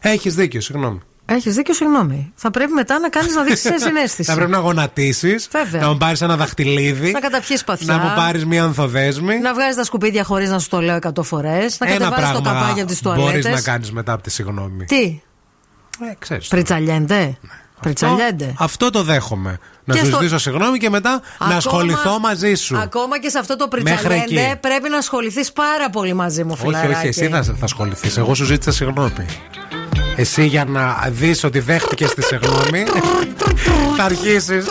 Έχεις δίκιο, συγγνώμη. Έχεις δίκιο, συγγνώμη. Θα πρέπει μετά να κάνεις να δείξεις συνέστηση. Θα πρέπει να γονατίσεις, Βέβαια. να μου πάρεις ένα δαχτυλίδι, Να καταπιείς παθιά. να μου πάρεις μια ανθοδέσμη. Να βγάζεις τα σκουπίδια χωρίς να σου το λέω 100 φορές. Να ένα κατεβάζει το πράγμα καπάκι από τις μπορείς τουαλέτες. να κάνεις μετά από τη συγγνώμη. Τι, Ε, ξέρεις. πριτσαλιέντε. Πριτσαλιέντε. Αυτό το δέχομαι. Να Και σου στο- ζητήσω συγγνώμη και μετά να Ακόμα- ασχοληθώ μαζί σου. Ακόμα και σε αυτό το Μέχρι πριτσαλιέντε εκεί. πρέπει να ασχοληθείς πάρα πολύ μαζί μου, όχι, φιλαράκι. όχι, εσύ θα, θα ασχοληθείς. Εγώ σου ζήτησα συγγνώμη. Εσύ για να δεις ότι δέχτηκες τη συγγνώμη, θα αρχίσει.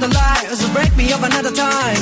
the lies break me up another time.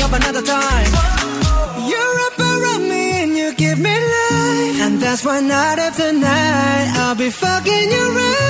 Me up another time. You're up around me and you give me life. And that's why night after night I'll be fucking you right.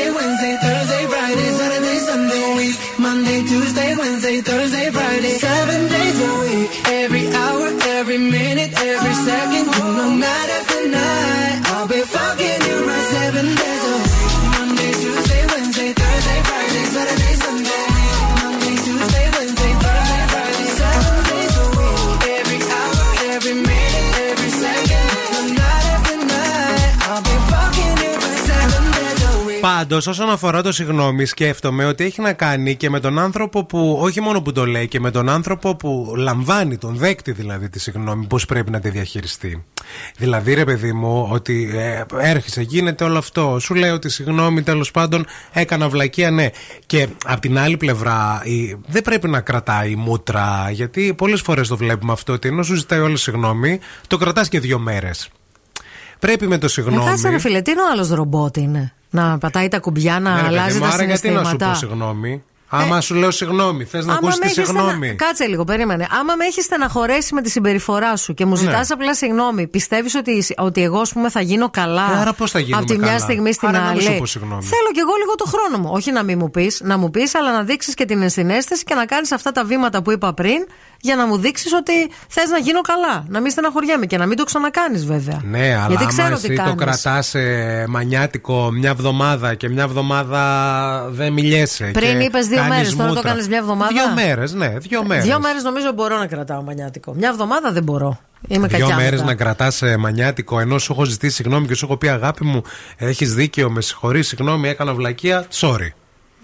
Wednesday, Thursday, Friday, Saturday, Sunday, week. Monday, Tuesday, Wednesday, Thursday, Friday, seven days a week. Every hour, every minute, Πάντως, όσον αφορά το συγγνώμη, σκέφτομαι ότι έχει να κάνει και με τον άνθρωπο που, όχι μόνο που το λέει, και με τον άνθρωπο που λαμβάνει, τον δέκτη δηλαδή τη συγγνώμη, πώς πρέπει να τη διαχειριστεί. Δηλαδή, ρε παιδί μου, ότι ε, έρχεσαι, γίνεται όλο αυτό. Σου λέει ότι συγγνώμη, τέλος πάντων, έκανα βλακεία, ναι. Και απ' την άλλη πλευρά, η, δεν πρέπει να κρατάει μούτρα, γιατί πολλές φορές το βλέπουμε αυτό, ότι ενώ σου ζητάει όλη συγγνώμη, το κρατάς και δύο μέρες. Πρέπει με το Ε, συγγνώμη. κάτσε ρε φίλε, τι είναι ο άλλος ρομπότ είναι; Να πατάει τα κουμπιά, να Ναι, ρε παιδί αλλάζει μου, τα άρα γιατί να σου πω συναισθήματα. συγγνώμη. Άμα σου λέω συγγνώμη, θες να Άμα ακούσεις με τη έχεις συγγνώμη. στενα- Κάτσε λίγο, περίμενε. Άμα με έχεις στεναχωρέσει με τη συμπεριφορά σου και μου ζητάς Ναι. απλά συγγνώμη, πιστεύεις ότι, ότι εγώ, ας πούμε, θα γίνω καλά. Ε, άρα πώς θα γίνουμε Από τη μια καλά; στιγμή στην Άρα να μην άλλη; σου πω συγγνώμη. Θέλω κι εγώ λίγο το χρόνο μου. Όχι να μην μου πεις, να μου πεις, αλλά να δείξεις και την ενσυναίσθηση και να κάνεις αυτά τα βήματα που είπα πριν για να μου δείξεις ότι θες να γίνω καλά. Να μην στεναχωριέμαι και να μην το ξανακάνεις βέβαια. Ναι, αλλά Γιατί άμα ξέρω εσύ τι το κάνεις. κρατάς μανιάτικο μια εβδομάδα και μια εβδομάδα δεν μιλιέσαι. Πριν και είπες δύο κάνεις μέρες, τώρα το μούτρα. κάνεις μια εβδομάδα. Δύο μέρες, ναι, δύο μέρες. Δύο μέρες νομίζω μπορώ να κρατάω μανιάτικο. Μια εβδομάδα δεν μπορώ. Είμαι Δύο κακιά μέρες μετά. να κρατάς μανιάτικο ενώ σου έχω ζητήσει συγγνώμη και σου έχω πει αγάπη μου, έχεις δίκιο, με συγχωρείς, συγγνώμη, έκανα βλακεία. Sorry.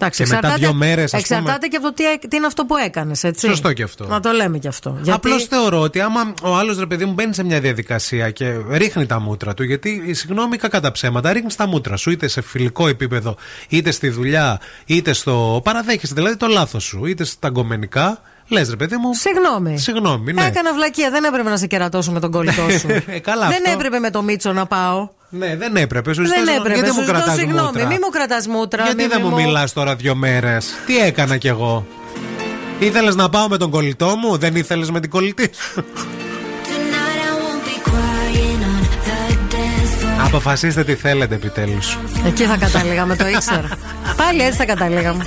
Εντάξει, και μετά εξαρτάται- δύο μέρες, ας πούμε. Εξαρτάται και από το τι, έ- τι είναι αυτό που έκανες. Σωστό και αυτό. Να το λέμε και αυτό. Γιατί... Απλώς θεωρώ ότι άμα ο άλλος ρε παιδί μου μπαίνει σε μια διαδικασία και ρίχνει τα μούτρα του, γιατί η συγγνώμη κακά τα ψέματα, ρίχνεις τα μούτρα σου είτε σε φιλικό επίπεδο, είτε στη δουλειά, είτε στο. Παραδέχεσαι δηλαδή το λάθος σου, είτε στα γκομενικά. Λες ρε παιδί μου. Συγγνώμη. Συγγνώμη, ναι. Έκανα βλακεία. Δεν έπρεπε να σε κερατώσω με τον κολλητό σου. Ε, καλά, δεν αυτό. έπρεπε με το Μίτσο να πάω. Ναι, δεν έπρεπε. Σου δεν ζητάω έπρεπε. Γιατί Σου μου ζητώ κρατάς συγγνώμη. μούτρα; Μη μου κρατάς μούτρα. Γιατί μη δεν μη μου μιλάς τώρα δύο μέρες; Τι έκανα κι εγώ; Ήθελες να πάω με τον κολλητό μου, δεν ήθελες με την κολλητή σου; Αποφασίστε τι θέλετε επιτέλους. Εκεί θα καταλήγαμε, το ήξερα. Πάλι έτσι θα καταλήγαμε.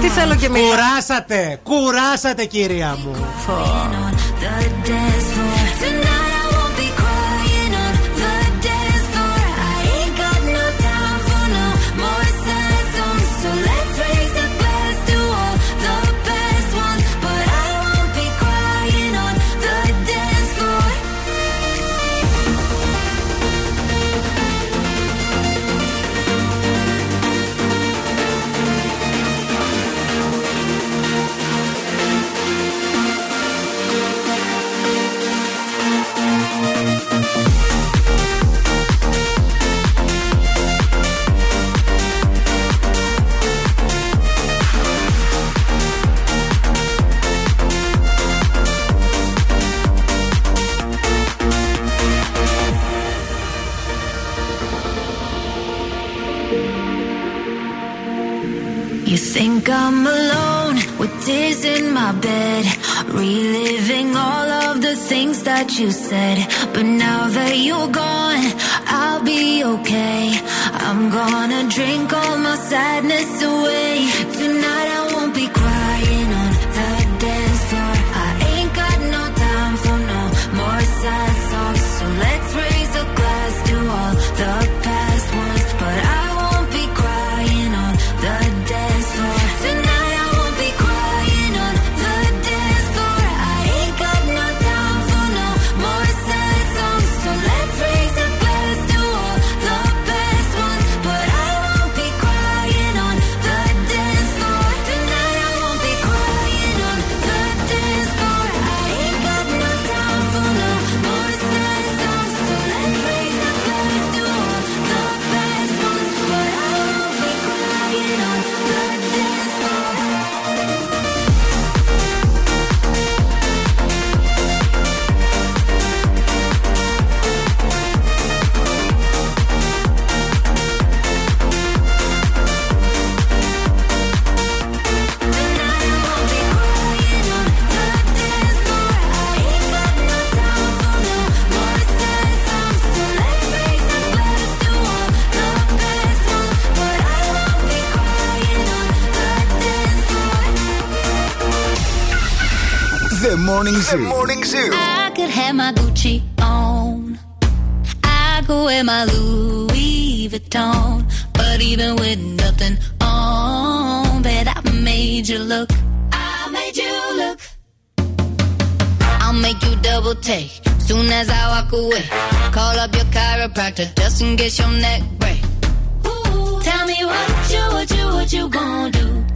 Τι θέλω και μιλάω. Κουράσατε! Κουράσατε, κυρία μου! Floor bed, reliving all of the things that you said. But now that you're gone, I'll be okay. I'm gonna drink all my sadness away. Tonight Morning Zoo. The Morning Zoo. I could have my Gucci on. I go wear my Louis Vuitton. But even with nothing on, bet I made you look. I made you look. I'll make you double take. Soon as I walk away, call up your chiropractor just in case your neck break. Ooh, tell me what you, what you, what you gonna do?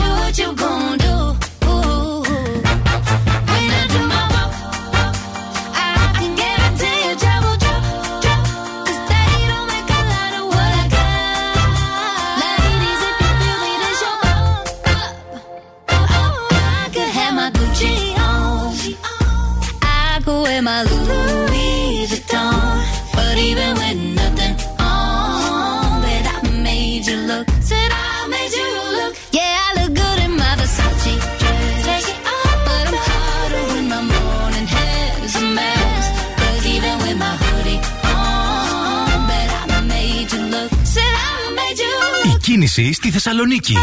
look. Η κίνηση στη Θεσσαλονίκη.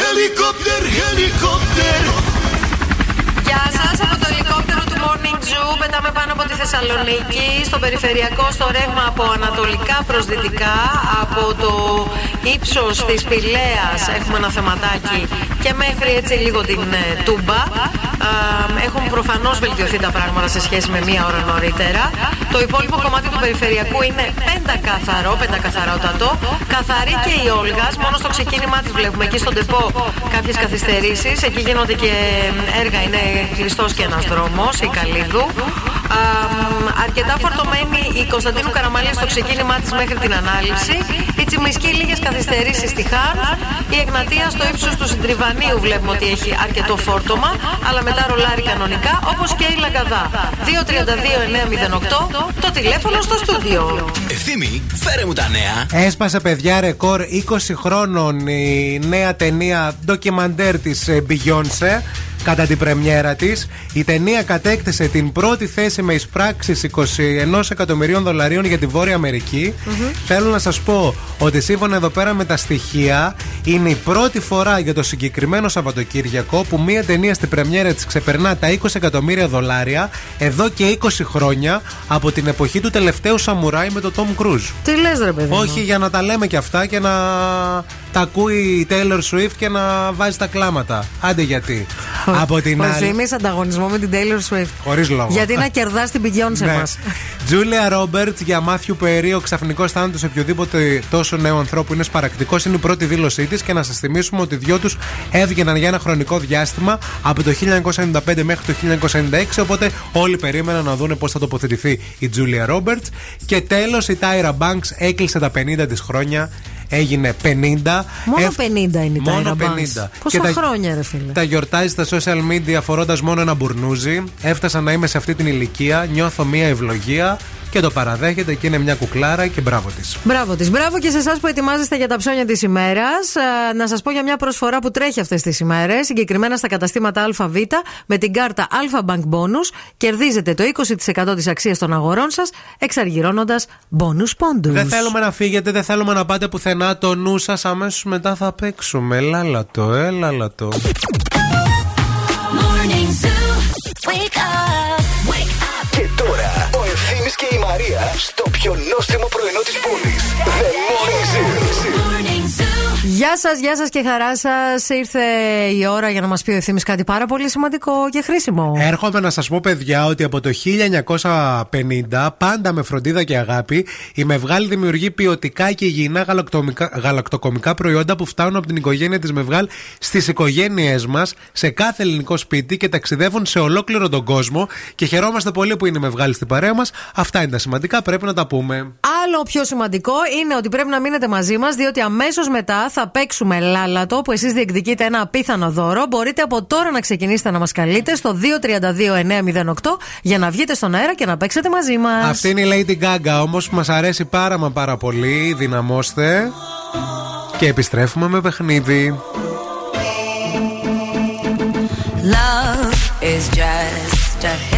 Helicopter, helicopter. Γεια σας από το ελικόπτερο του Morning Zoo. Πετάμε πάνω από τη Θεσσαλονίκη, στο περιφερειακό, στο ρεύμα από ανατολικά προς δυτικά. Από το ύψος της Πηλαία έχουμε ένα θεματάκι και μέχρι έτσι λίγο την ε, Τούμπα. Α, έχουν προφανώς βελτιωθεί τα πράγματα σε σχέση με μία ώρα νωρίτερα. Το υπόλοιπο κομμάτι του περιφερειακού είναι πεντακαθαρό, πεντακαθαρότατο. Καθαρή και η Όλγα. Μόνο στο ξεκίνημά της βλέπουμε εκεί στον τεπό κάποιες καθυστερήσεις. Εκεί γίνονται και έργα, είναι κλειστός και ένας δρόμος, η Καλίδου. Α, αρκετά φορτωμένη η Κωνσταντίνου Καραμαλία στο ξεκίνημά της μέχρι την ανάληψη. Η Τσιμισκή λίγες καθυστερήσεις στη Χάν. Η Εγνατία στο ύψος του Συντριβανίου βλέπουμε ότι έχει αρκετό φόρτωμα, αλλά μετά ρολάρει κανονικά, όπως και η Λαγκαδά. 232-908 το τηλέφωνο στο στούντιο. Ευθύμη, φέρε μου τα νέα. Έσπασε παιδιά ρεκόρ 20 χρόνων η νέα ταινία ντοκιμαντέρ της ε, Beyoncé. Κατά την πρεμιέρα της, η ταινία κατέκτησε την πρώτη θέση με εισπράξεις 21 εκατομμυρίων δολαρίων για τη Βόρεια Αμερική. Θέλω να σας πω ότι σύμφωνα εδώ πέρα με τα στοιχεία, είναι η πρώτη φορά για το συγκεκριμένο Σαββατοκύριακο που μία ταινία στην πρεμιέρα της ξεπερνά τα 20 εκατομμύρια δολάρια εδώ και 20 χρόνια από την εποχή του τελευταίου Σαμουράι με τον Tom Cruise. Τι λες, ρε παιδί. μου; Όχι για να τα λέμε και αυτά και να τα ακούει η Taylor Swift και να βάζει τα κλάματα. Άντε γιατί. Από την Ο άλλη. Θήμης ανταγωνισμό με την Taylor Swift. Χωρίς λόγο. Γιατί να κερδάς την πηγιόν σε Ναι. μα. Τζούλια Ρόμπερτ για Μάθιου Περί, ο ξαφνικός θάνατος οποιοδήποτε τόσο νέου ανθρώπου είναι σπαρακτικός. Είναι η πρώτη δήλωσή της και να σας θυμίσουμε ότι οι δυο τους έβγαιναν για ένα χρονικό διάστημα από το 1995 μέχρι το 1996. Οπότε όλοι περίμεναν να δουν πώς θα τοποθετηθεί η Τζούλια Ρόμπερτ. Και τέλος η Τάιρα Banks έκλεισε τα 50 της χρόνια. Έγινε 50. Μόνο Εφ- 50 είναι η Μόνο Tyra 50. Banks. Και Πόσα τα- χρόνια, ρε φίλε. τα γιορτάζει στα social media φορώντας μόνο ένα μπουρνούζι. Έφτασα να είμαι σε αυτή την ηλικία. Νιώθω μία ευλογία και το παραδέχεται και είναι μια κουκλάρα και μπράβο της. Μπράβο της. Μπράβο και σε εσάς που ετοιμάζεστε για τα ψώνια της ημέρας. Να σας πω για μια προσφορά που τρέχει αυτές τις ημέρες, συγκεκριμένα στα καταστήματα ΑΒ με την κάρτα Alpha Bank Bonus. Κερδίζετε το 20% της αξίας των αγορών σας, εξαργυρώνοντας bonus πόντους. Δεν θέλουμε να φύγετε, δεν θέλουμε να πάτε πουθενά. Το νου σας αμέσως μετά θα παίξουμε. Έλα το, έλα το. Morning Zoo. Wake up. Wake up. Και τώρα ο Ευθύμης και η Μαρία στο πιο νόστιμο πρωινό της πόλης. The Morning Zoo. Morning Zoo. Γεια σας, γεια σας και χαρά σας. Ήρθε η ώρα για να μας πει ο ευθύνη κάτι πάρα πολύ σημαντικό και χρήσιμο. Έρχομαι να σας πω, παιδιά, ότι από το 1950, πάντα με φροντίδα και αγάπη, η Μευγάλ δημιουργεί ποιοτικά και υγιεινά γαλακτομικά- γαλακτοκομικά προϊόντα που φτάνουν από την οικογένεια της Μευγάλ στις οικογένειές μας, σε κάθε ελληνικό σπίτι και ταξιδεύουν σε ολόκληρο τον κόσμο. Και χαιρόμαστε πολύ που είναι η Μευγάλ στην παρέα μας. Αυτά είναι τα σημαντικά, πρέπει να τα πούμε. Άλλο πιο σημαντικό είναι ότι πρέπει να μείνετε μαζί μας, διότι αμέσως μετά θα παίξουμε λάλατο που εσείς διεκδικείτε ένα απίθανο δώρο. Μπορείτε από τώρα να ξεκινήσετε να μας καλείτε στο 232-908 για να βγείτε στον αέρα και να παίξετε μαζί μας. Αυτή είναι η Lady Gaga όμως που μας αρέσει πάρα μα πάρα πολύ. Δυναμώστε. Και επιστρέφουμε με παιχνίδι. Love is just a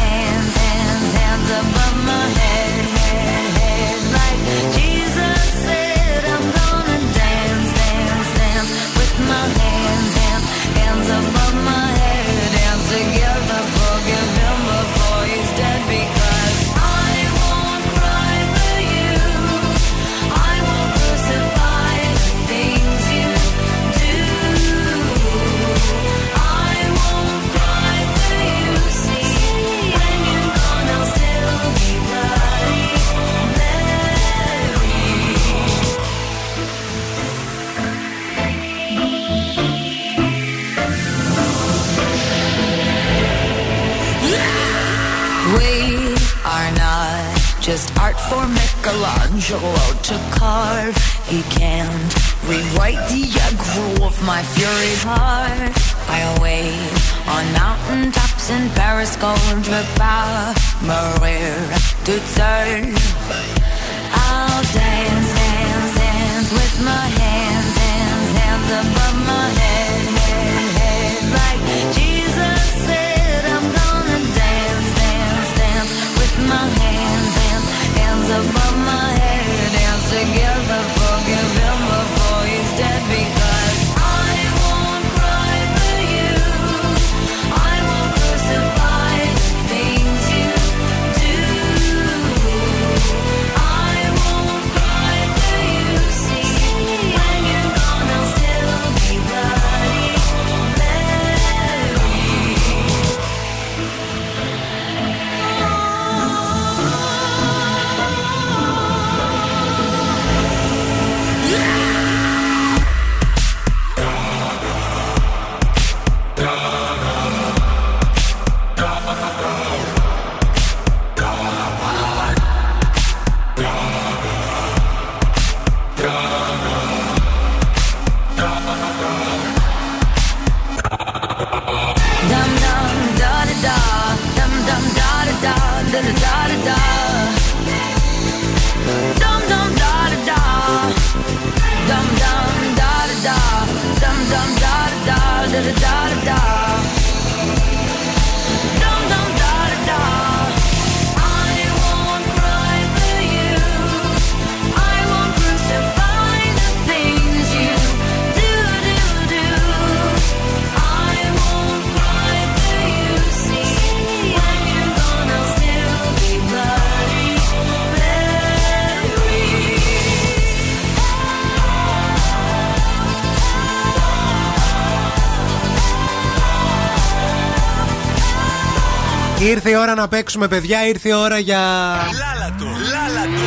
just art for Michelangelo to carve. He can't rewrite the aggro of my fury heart. I'll wait on mountain tops in Paris, gold power, Maria to turn. I'll dance, dance, dance with my hands, hands, hands above my head, head, head. Like Jesus said, I'm gonna dance, dance, dance with my hands, the Ήρθε η ώρα να παίξουμε, παιδιά. Ήρθε η ώρα για. Λάλατο, λάλατο.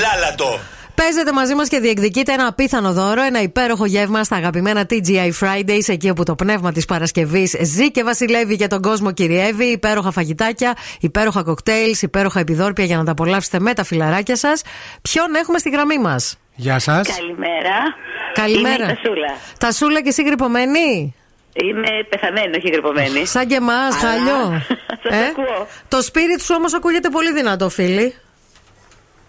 Λάλατο. Παίζετε μαζί μας και διεκδικείτε ένα απίθανο δώρο, ένα υπέροχο γεύμα στα αγαπημένα TGI Fridays, εκεί όπου το πνεύμα της Παρασκευής ζει και βασιλεύει και τον κόσμο κυριεύει. Υπέροχα φαγητάκια, υπέροχα κοκτέιλς, υπέροχα επιδόρπια για να τα απολαύσετε με τα φιλαράκια σας. Ποιον έχουμε στη γραμμή μας; Γεια σας. Καλημέρα. Καλημέρα. Είμαι η Τασούλα. Τασούλα και εσύ γρυπωμένη; Είμαι πεθαμένη, όχι γρυπωμένη. Σαν και εμάς, χαλιό. Σας ακούω. Το spirit σου όμως ακούγεται πολύ δυνατό, φίλοι.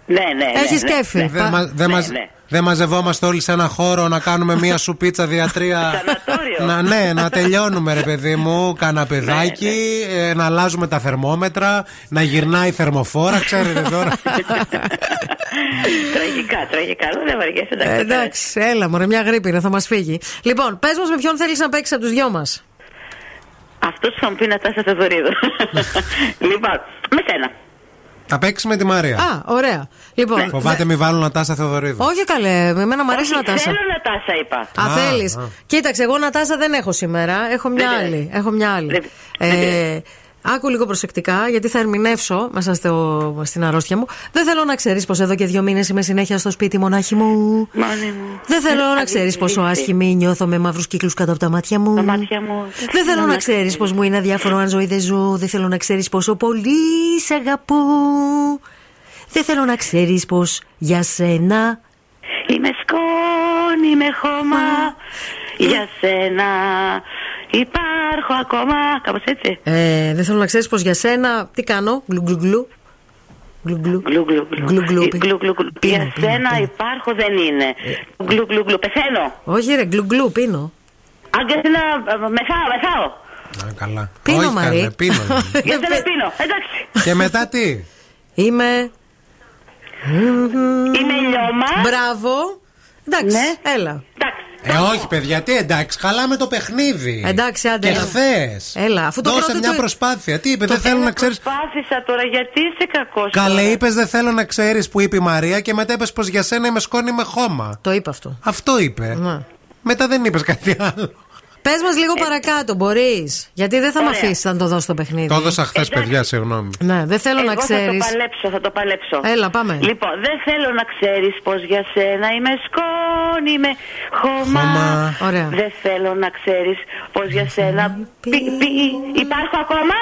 Ναι, ναι. ναι, Έχεις ναι, κέφι. ναι. Δεν, μα- δεν Ναι, μας- ναι. δεν μαζευόμαστε όλοι σε ένα χώρο να κάνουμε μία σου πίτσα διατρία. να, ναι, να τελειώνουμε ρε παιδί μου, καναπεδάκι, ε, να αλλάζουμε τα θερμόμετρα, να γυρνάει η θερμοφόρα, ξέρετε τώρα. Τραγικά, τραγικά. Αλλά δεν βαριέσαι, εντάξει. Ε, εντάξει, έλα μωρέ, μια γρήπη είναι, θα μας φύγει. Λοιπόν, πες μας με ποιον θέλεις να παίξεις από τους δυο μας. Αυτός θα μου πει να τάσα Θεοδωρίδου. λοιπόν, με σένα. Θα παίξει με τη Μαρία. Α, ωραία. Λοιπόν, Φοβάται μη βάλουν Νατάσα Θεοδωρίδου. όχι καλέ, με εμένα μου αρέσει Όχι, να τάσα. Θέλω να τάσα, είπα. Α, Α, θέλεις. α. Κοίταξε, εγώ Νατάσα δεν έχω σήμερα. Έχω μια Δεν άλλη. Έχω μια άλλη. Δεν- Ε, άκου λίγο προσεκτικά, γιατί θα ερμηνεύσω μέσα στο, στην αρρώστια μου. Δεν θέλω να ξέρεις πως εδώ και δύο μήνες είμαι συνέχεια στο σπίτι μονάχη μου. Μόνη μου. Δεν θέλω να ξέρεις Αλήθεια, πόσο αλήθεια. άσχημη νιώθω με μαύρους κύκλους κάτω από τα μάτια μου. Τα μάτια μου. Δεν θέλω να ξέρεις πως μου είναι αδιάφορο αν ζωή δεν ζω. Δεν θέλω να ξέρεις πόσο πολύ σε αγαπώ. Δεν θέλω να ξέρεις πως για σένα. Είμαι σκόνη, είμαι χώμα. Για σένα υπάρχω ακόμα. Κάπως έτσι. Ε, δεν θέλω να ξέρεις πως για σένα. Τι κάνω, γλου γλου γλου. Γλου γλου. Γλου γλου Γλου γλου. Ε, γλου, γλου, γλου. Πίνω, Για πίνω, σένα πίνω. υπάρχω δεν είναι. Γλου γλου γλου. Πεθαίνω. Όχι, ρε, γλου γλου, πίνω. Αν και σένα ε, μεθάω, μεθάω. Α, καλά. Πίνω, Όχι, Μαρή. καλέ, πίνω. Για σένα πίνω. Εντάξει. Και μετά τι; Είμαι. Είμαι λιώμα. Μπράβο. Εντάξει, Ναι. έλα. Εντάξει. Ε, όχι, παιδιά, τι εντάξει, χαλάμε το παιχνίδι. Εντάξει, άντε, Και έλα. χθες. Έλα, αφού το Δώσε πρώτο μια του- προσπάθεια. Τι είπε, δεν θέλω να ξέρει. Προσπάθησα τώρα γιατί είσαι κακός Καλέ, τώρα; είπες δεν θέλω να ξέρεις που είπε η Μαρία και μετά είπες πως για σένα είμαι σκόνη με χώμα. Το είπε αυτό. Αυτό είπε. Ναι. Μετά δεν είπες κάτι άλλο. Πες μας λίγο παρακάτω, μπορείς. Γιατί δεν θα με Ωραία. αφήσεις αν το δώσω το παιχνίδι. Το έδωσα χθες, παιδιά, συγγνώμη. Ναι, δεν θέλω Εγώ να ξέρει. Θα το παλέψω, θα το παλέψω. Έλα, πάμε. Λοιπόν, δεν θέλω να ξέρεις πως για σένα είμαι σκόνη, είμαι χώμα. Χώμα. Ωραία. Δεν θέλω να ξέρεις πως για σένα. Πι, πι, υπάρχω ακόμα;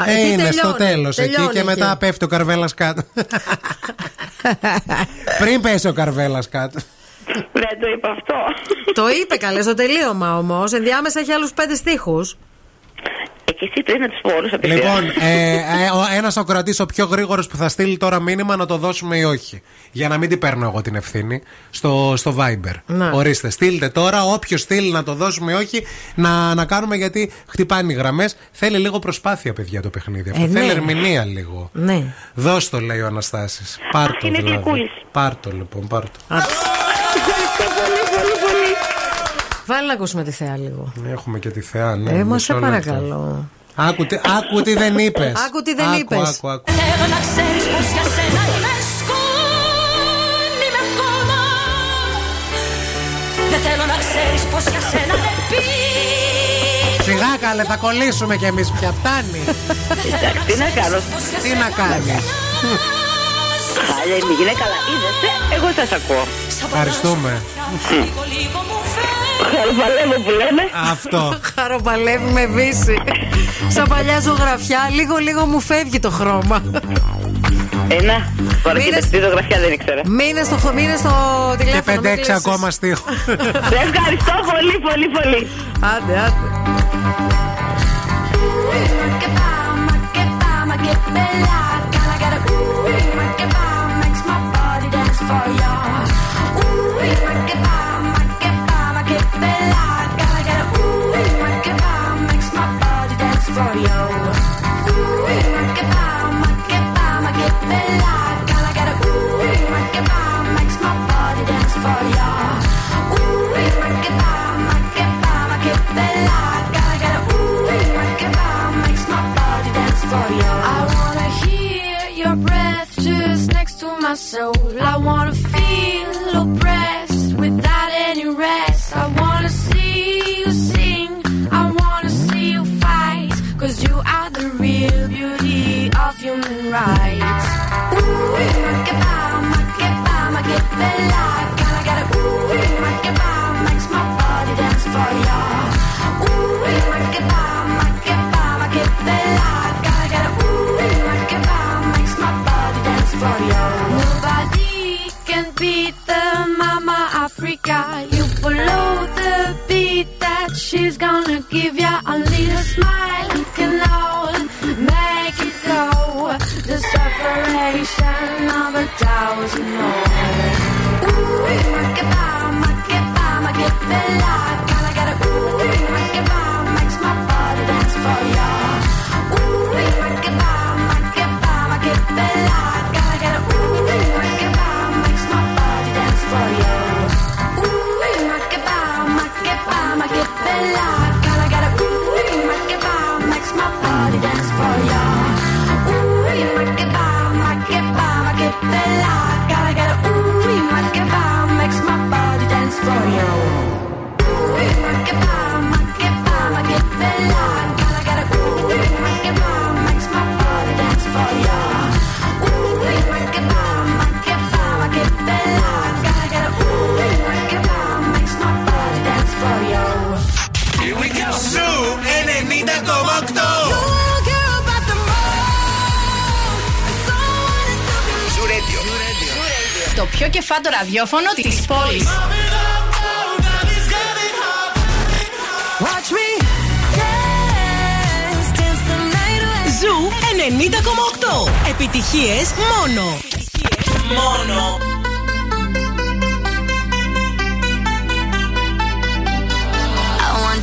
Α, Ε, εκεί είναι στο τελειώνει, τέλος εκεί τελειώνει και μετά εκεί. πέφτει ο καρβέλας κάτω. Πριν πέσει ο καρβέλας κάτω. Δεν το είπα αυτό. Το είπε καλές στο τελείωμα όμως. Ενδιάμεσα έχει άλλους πέντε στίχους. Ε, και εσύ πρέπει να τους πω όλους Λοιπόν, ε, ε, ένας ακροατή ο πιο γρήγορος που θα στείλει τώρα μήνυμα να το δώσουμε ή όχι. Για να μην την παίρνω εγώ την ευθύνη στο, στο Viber. Ναι. Ορίστε, στείλτε τώρα. Όποιος στείλει να το δώσουμε ή όχι, να, να κάνουμε γιατί χτυπάνε οι γραμμές. Θέλει λίγο προσπάθεια, παιδιά, το παιχνίδι. Αυτό Ε, ναι. θέλει ερμηνεία λίγο. Ναι. Δώσ' το, λέει ο Αναστάσης. Πάρ το, είναι δηλαδή. γλυκούλης. Πάρ το, λοιπόν, πάρ το. Ευχαριστώ πολύ, πολύ, πολύ. Βάλει να ακούσουμε τη θεά λίγο. Έχουμε και τη θεά, ναι. ε, μα μισό σε λεπτό. παρακαλώ. Άκου, τι- άκου τι δεν είπες. Άκου τι δεν είπες. Άκου, άκου. Θέλω να ξέρεις πως για σένα είμαι σκόνη με χώμα Δεν θέλω να ξέρεις πως για σένα δεν πίνω Σιγά καλέ, θα κολλήσουμε κι εμείς πια. Φτάνει. Εντάξει, τι να κάνω; Τι να κάνεις; Χάλια είναι η γυναίκα, αλλά είδεσαι, εγώ σας ακούω. Ευχαριστούμε. Λίγο λίγο μου φέρνει Χαροπαλεύω που λέμε. Αυτό. Χαροπαλεύει με βύση. Σαν παλιά ζωγραφιά, λίγο λίγο μου φεύγει το χρώμα. Ένα. Τώρα Μείνες- κοίταξε τη ζωγραφιά δεν ήξερα. Μείνες στο, μείνες στο Και τηλέφωνο. μην 5-6 κλείσεις. ακόμα στίχο. Σε ευχαριστώ πολύ, πολύ, πολύ. Άντε, άντε. Ooh. Gotta ooh, makes my body dance for. Ooh. Gotta ooh, makes my body dance for. I wanna hear your breath just next to my soul. I wanna feel your breath right. Ooh, make it by, make it by, make it πιο κεφάτο ραδιόφωνο της πόλης. Zoo 90,8 Επιτυχίες μόνο. μόνο. I want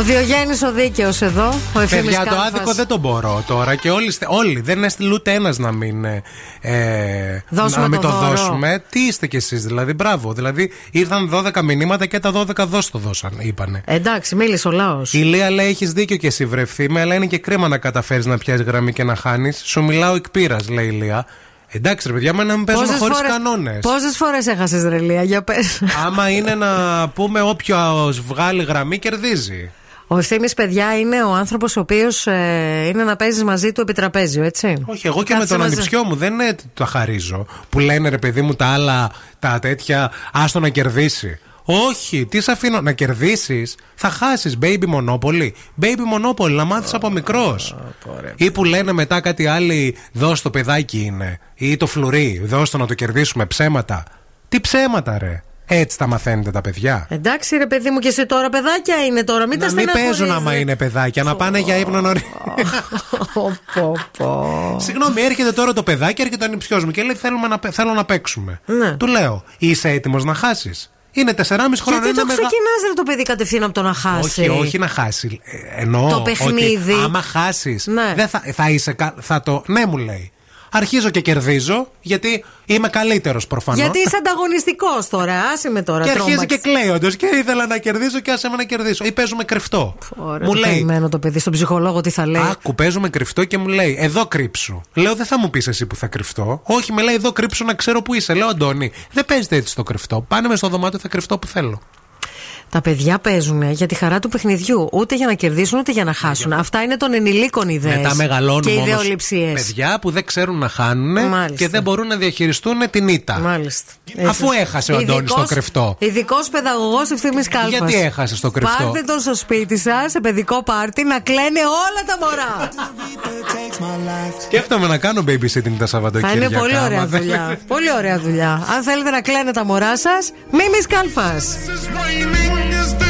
Ο Διογέννη ο δίκαιος εδώ. Ο Ευθύμης Παιδιά, το Κάλφας. άδικο δεν το μπορώ τώρα και όλοι, στε- όλοι δεν έστειλε ούτε ένας να μην, ε, ε, Δώσουμε να μην το το, δώρο. δώσουμε. Τι είστε κι εσείς, δηλαδή, μπράβο. Δηλαδή, ήρθαν 12 μηνύματα και τα 12 δώσ' το δώσαν, είπανε. Εντάξει, μίλησε ο λαός. Η Λία λέει: Έχεις δίκιο και εσύ βρεθεί με, αλλά είναι και κρίμα να καταφέρεις να πιάσεις γραμμή και να χάνεις. Σου μιλάω εκ πείρας», λέει η Λία. Εντάξει, ρε παιδιά, μα να μην παίζουμε χωρίς κανόνες. Πόσες φορές έχασες ρελία, για πες. Άμα είναι να πούμε όποιος βγάλει γραμμή κερδίζει. Ο ευθύνη, παιδιά, είναι ο άνθρωπος ο οποίος είναι να παίζεις μαζί του επί τραπέζιου, έτσι. Όχι, εγώ και με Κάθεσαι τον μαζί. ανιψιό μου δεν είναι το χαρίζω. Που λένε ρε παιδί μου τα άλλα, τα τέτοια, άστο να κερδίσει. Όχι, τι σε αφήνω να κερδίσεις, θα χάσεις. Baby Monopoly. Baby Monopoly, να μάθεις από μικρός. Ή που λένε μετά κάτι άλλοι, δώσ' το παιδάκι είναι. Ή το φλουρί, δώσ' το να το κερδίσουμε ψέματα. Τι ψέματα, ρε. Έτσι τα μαθαίνετε τα παιδιά. Εντάξει, ρε παιδί μου, και εσύ τώρα παιδάκια είναι τώρα. Μην τα Να μην παίζουν στεναχωρίζεις. άμα είναι παιδάκια, να πάνε για ύπνο νωρί. Συγγνώμη, έρχεται τώρα το παιδάκι, έρχεται ο ανιψιός μου και λέει: Θέλουμε να, παί- Θέλω να παίξουμε. Ναι. Του λέω: Είσαι έτοιμος να χάσεις; Είναι 4,5 χρόνια. Γιατί το είναι μεγα- ξεκινάς ρε το παιδί κατευθείαν από το να χάσει; Όχι, όχι να χάσει. Ε, εννοώ. Το παιχνίδι. Ότι άμα χάσεις. Ναι. Δεν θα, θα είσαι. κα- Θα το. Ναι, μου λέει. Αρχίζω και κερδίζω, γιατί είμαι καλύτερος προφανώς. Γιατί είσαι ανταγωνιστικός τώρα, άσε με τώρα. Και αρχίζει τρόμαξες. και κλαίει όντω. Και ήθελα να κερδίσω και άσε με να κερδίσω. Ή παίζουμε κρυφτό. Ωραία, μου το λέει. καημένο το παιδί στον ψυχολόγο τι θα λέει. Άκου, παίζουμε κρυφτό και μου λέει: Εδώ κρύψου. Λέω: Δεν θα μου πεις εσύ που θα κρυφτώ. Όχι, με λέει: Εδώ κρύψου να ξέρω που είσαι. Λέω: Αντώνη, δεν παίζετε έτσι στο κρυφτό. Πάνε με στο δωμάτιο, θα κρυφτώ που θέλω. Τα παιδιά παίζουν για τη χαρά του παιχνιδιού. Ούτε για να κερδίσουν ούτε για να χάσουν. Αυτά είναι των ενηλίκων ιδέες. Μετά μεγαλώνουν Και όμως ιδεολειψίες. παιδιά που δεν ξέρουν να χάνουν Μάλιστα. και δεν μπορούν να διαχειριστούν την ήττα. Μάλιστα. Αφού έχασε ο Αντώνης στο κρυφτό. Ειδικός παιδαγωγός ευθύνη κάλφα. Γιατί έχασε στο κρυφτό; Πάρτε τον στο σπίτι σας, σε παιδικό πάρτι, να κλαίνε όλα τα μωρά. Σκέφτομαι να κάνω babysitting τα Θα Σαββατοκύριακα. είναι πολύ ωραία άμα δεν- δουλειά. πολύ ωραία δουλειά. Αν θέλετε να κλαίνε τα μωρά σας, μίμης κάλφα. strongest thing.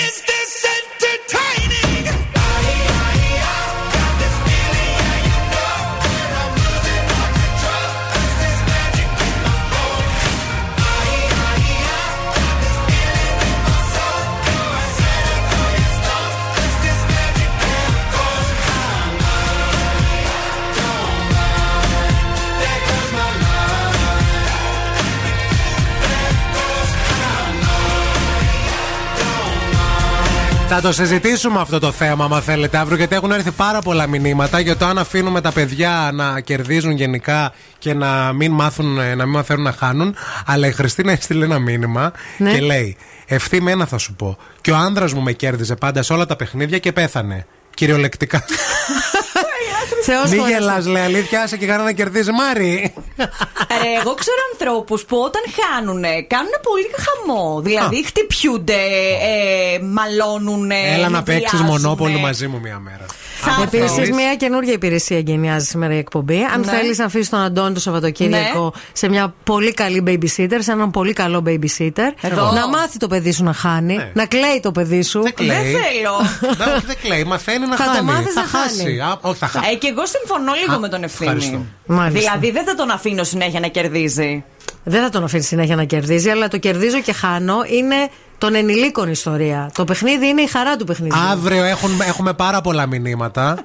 Θα το συζητήσουμε αυτό το θέμα, άμα θέλετε, αύριο, γιατί έχουν έρθει πάρα πολλά μηνύματα για το αν αφήνουμε τα παιδιά να κερδίζουν γενικά και να μην, μάθουν, ε, να μην μαθαίνουν να χάνουν. Αλλά η Χριστίνα έστειλε ένα μήνυμα Ναι. και λέει: Ευθύμη, ένα θα σου πω. Και ο άνδρας μου με κέρδιζε πάντα σε όλα τα παιχνίδια και πέθανε. Κυριολεκτικά. Θεός Μην χωρίς- γελάς, λέει αλήθεια, άσε και κανένα να κερδίζει, Μάρι. Ρε, εγώ ξέρω ανθρώπους που όταν χάνουνε κάνουν πολύ χαμό. Δηλαδή χτυπιούνται, ε, μαλώνουνε. Έλα να παίξεις νευριάζουνε. μονόπολη μαζί μου μία μέρα. Επίσης, μια καινούργια υπηρεσία εγκαινιάζει σήμερα η εκπομπή. Αν Ναι. θέλεις να αφήσεις τον Αντώνη το Σαββατοκύριακο σε μια πολύ καλή babysitter, σε έναν πολύ καλό babysitter, Εδώ. να μάθει το παιδί σου να χάνει, να κλαίει το παιδί σου. Δεν κλαίει. Δεν θέλω. Ναι, όχι, δεν κλαίει, μαθαίνει να Θα το χάνει. μάθεις θα να χάνει. χάσει. Α, όχι, θα χάσει. Ε, και εγώ συμφωνώ λίγο Α, με τον ευχαριστώ. ευθύνη. Μάλιστα. Δηλαδή δεν θα τον αφήνω συνέχεια να κερδίζει. Δεν θα τον αφήνει συνέχεια να κερδίζει, αλλά το κερδίζω και χάνω είναι των ενηλίκων ιστορία. Το παιχνίδι είναι η χαρά του παιχνιδιού. Αύριο έχουν, έχουμε πάρα πολλά μηνύματα.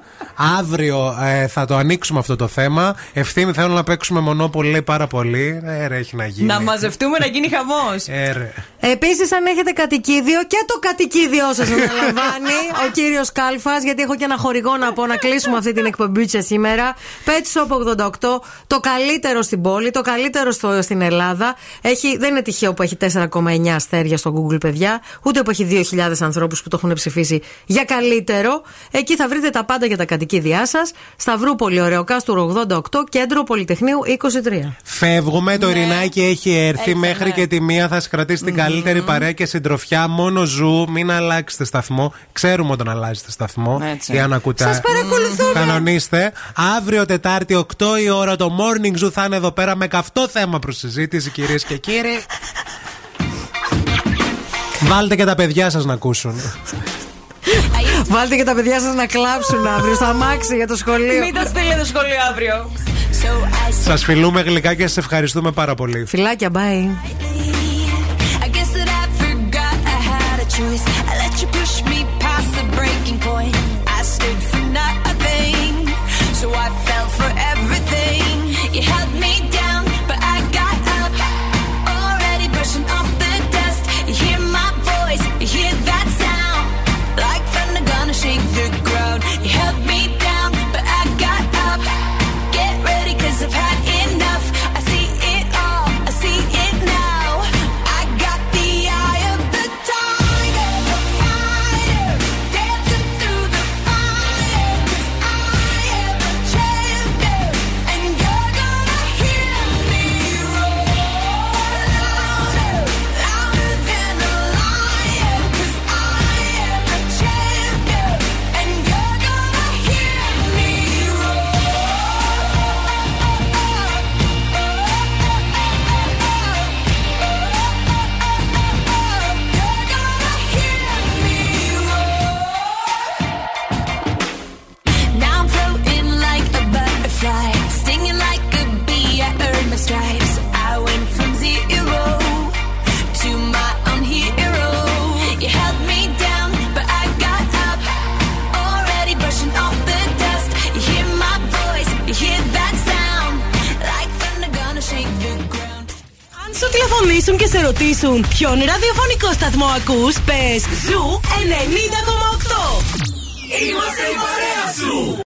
Αύριο ε, θα το ανοίξουμε αυτό το θέμα. Ευθύνη θέλω να παίξουμε μονόπολη, λέει πάρα πολύ. Ε, ρε, έχει να γίνει. Να μαζευτούμε να γίνει χαμός. Ε, ρε. Επίσης, αν έχετε κατοικίδιο και το κατοικίδιό σας αναλαμβάνει ο κύριος Κάλφας, γιατί έχω και ένα χορηγό να πω να κλείσουμε αυτή την εκπομπή σήμερα. Pet Shop 88, το καλύτερο στην πόλη, το καλύτερο στο, στην Ελλάδα. Έχει, δεν είναι τυχαίο που έχει 4,9 αστέρια στο Google παιδιά, ούτε που έχει 2.000 ανθρώπους που το έχουν ψηφίσει για καλύτερο. Εκεί θα βρείτε τα πάντα για τα κατοικίδια σας. Σταυρούπολη, Ωρεοκάστρο 88, κέντρο Πολυτεχνείου 23. Φεύγουμε, το Ειρηνάκι έχει έρθει. Μέχρι και τη μία θα σα κρατήσει την καλύτερη παρέα και συντροφιά. Μόνο ζου, μην αλλάξετε σταθμό. Ξέρουμε όταν αλλάζετε σταθμό. Έτσι. Για να ακούτε. Σας παρακολουθούμε. Κανονίστε. Αύριο Τετάρτη 8 η ώρα το Morning Zoo θα είναι εδώ πέρα με καυτό θέμα προς συζήτηση, κυρίες και κύριοι. Βάλτε και τα παιδιά σας να ακούσουν. Βάλτε και τα παιδιά σας να κλάψουν αύριο στα μάξι για το σχολείο. Μην τα στείλετε σχολείο αύριο. Σας φιλούμε γλυκά και σας ευχαριστούμε πάρα πολύ. Φιλάκια, bye. τηλεφωνήσουν και σε ρωτήσουν ποιον ραδιοφωνικό σταθμό ακούς, πες Zoo 90,8. Είμαστε η παρέα σου.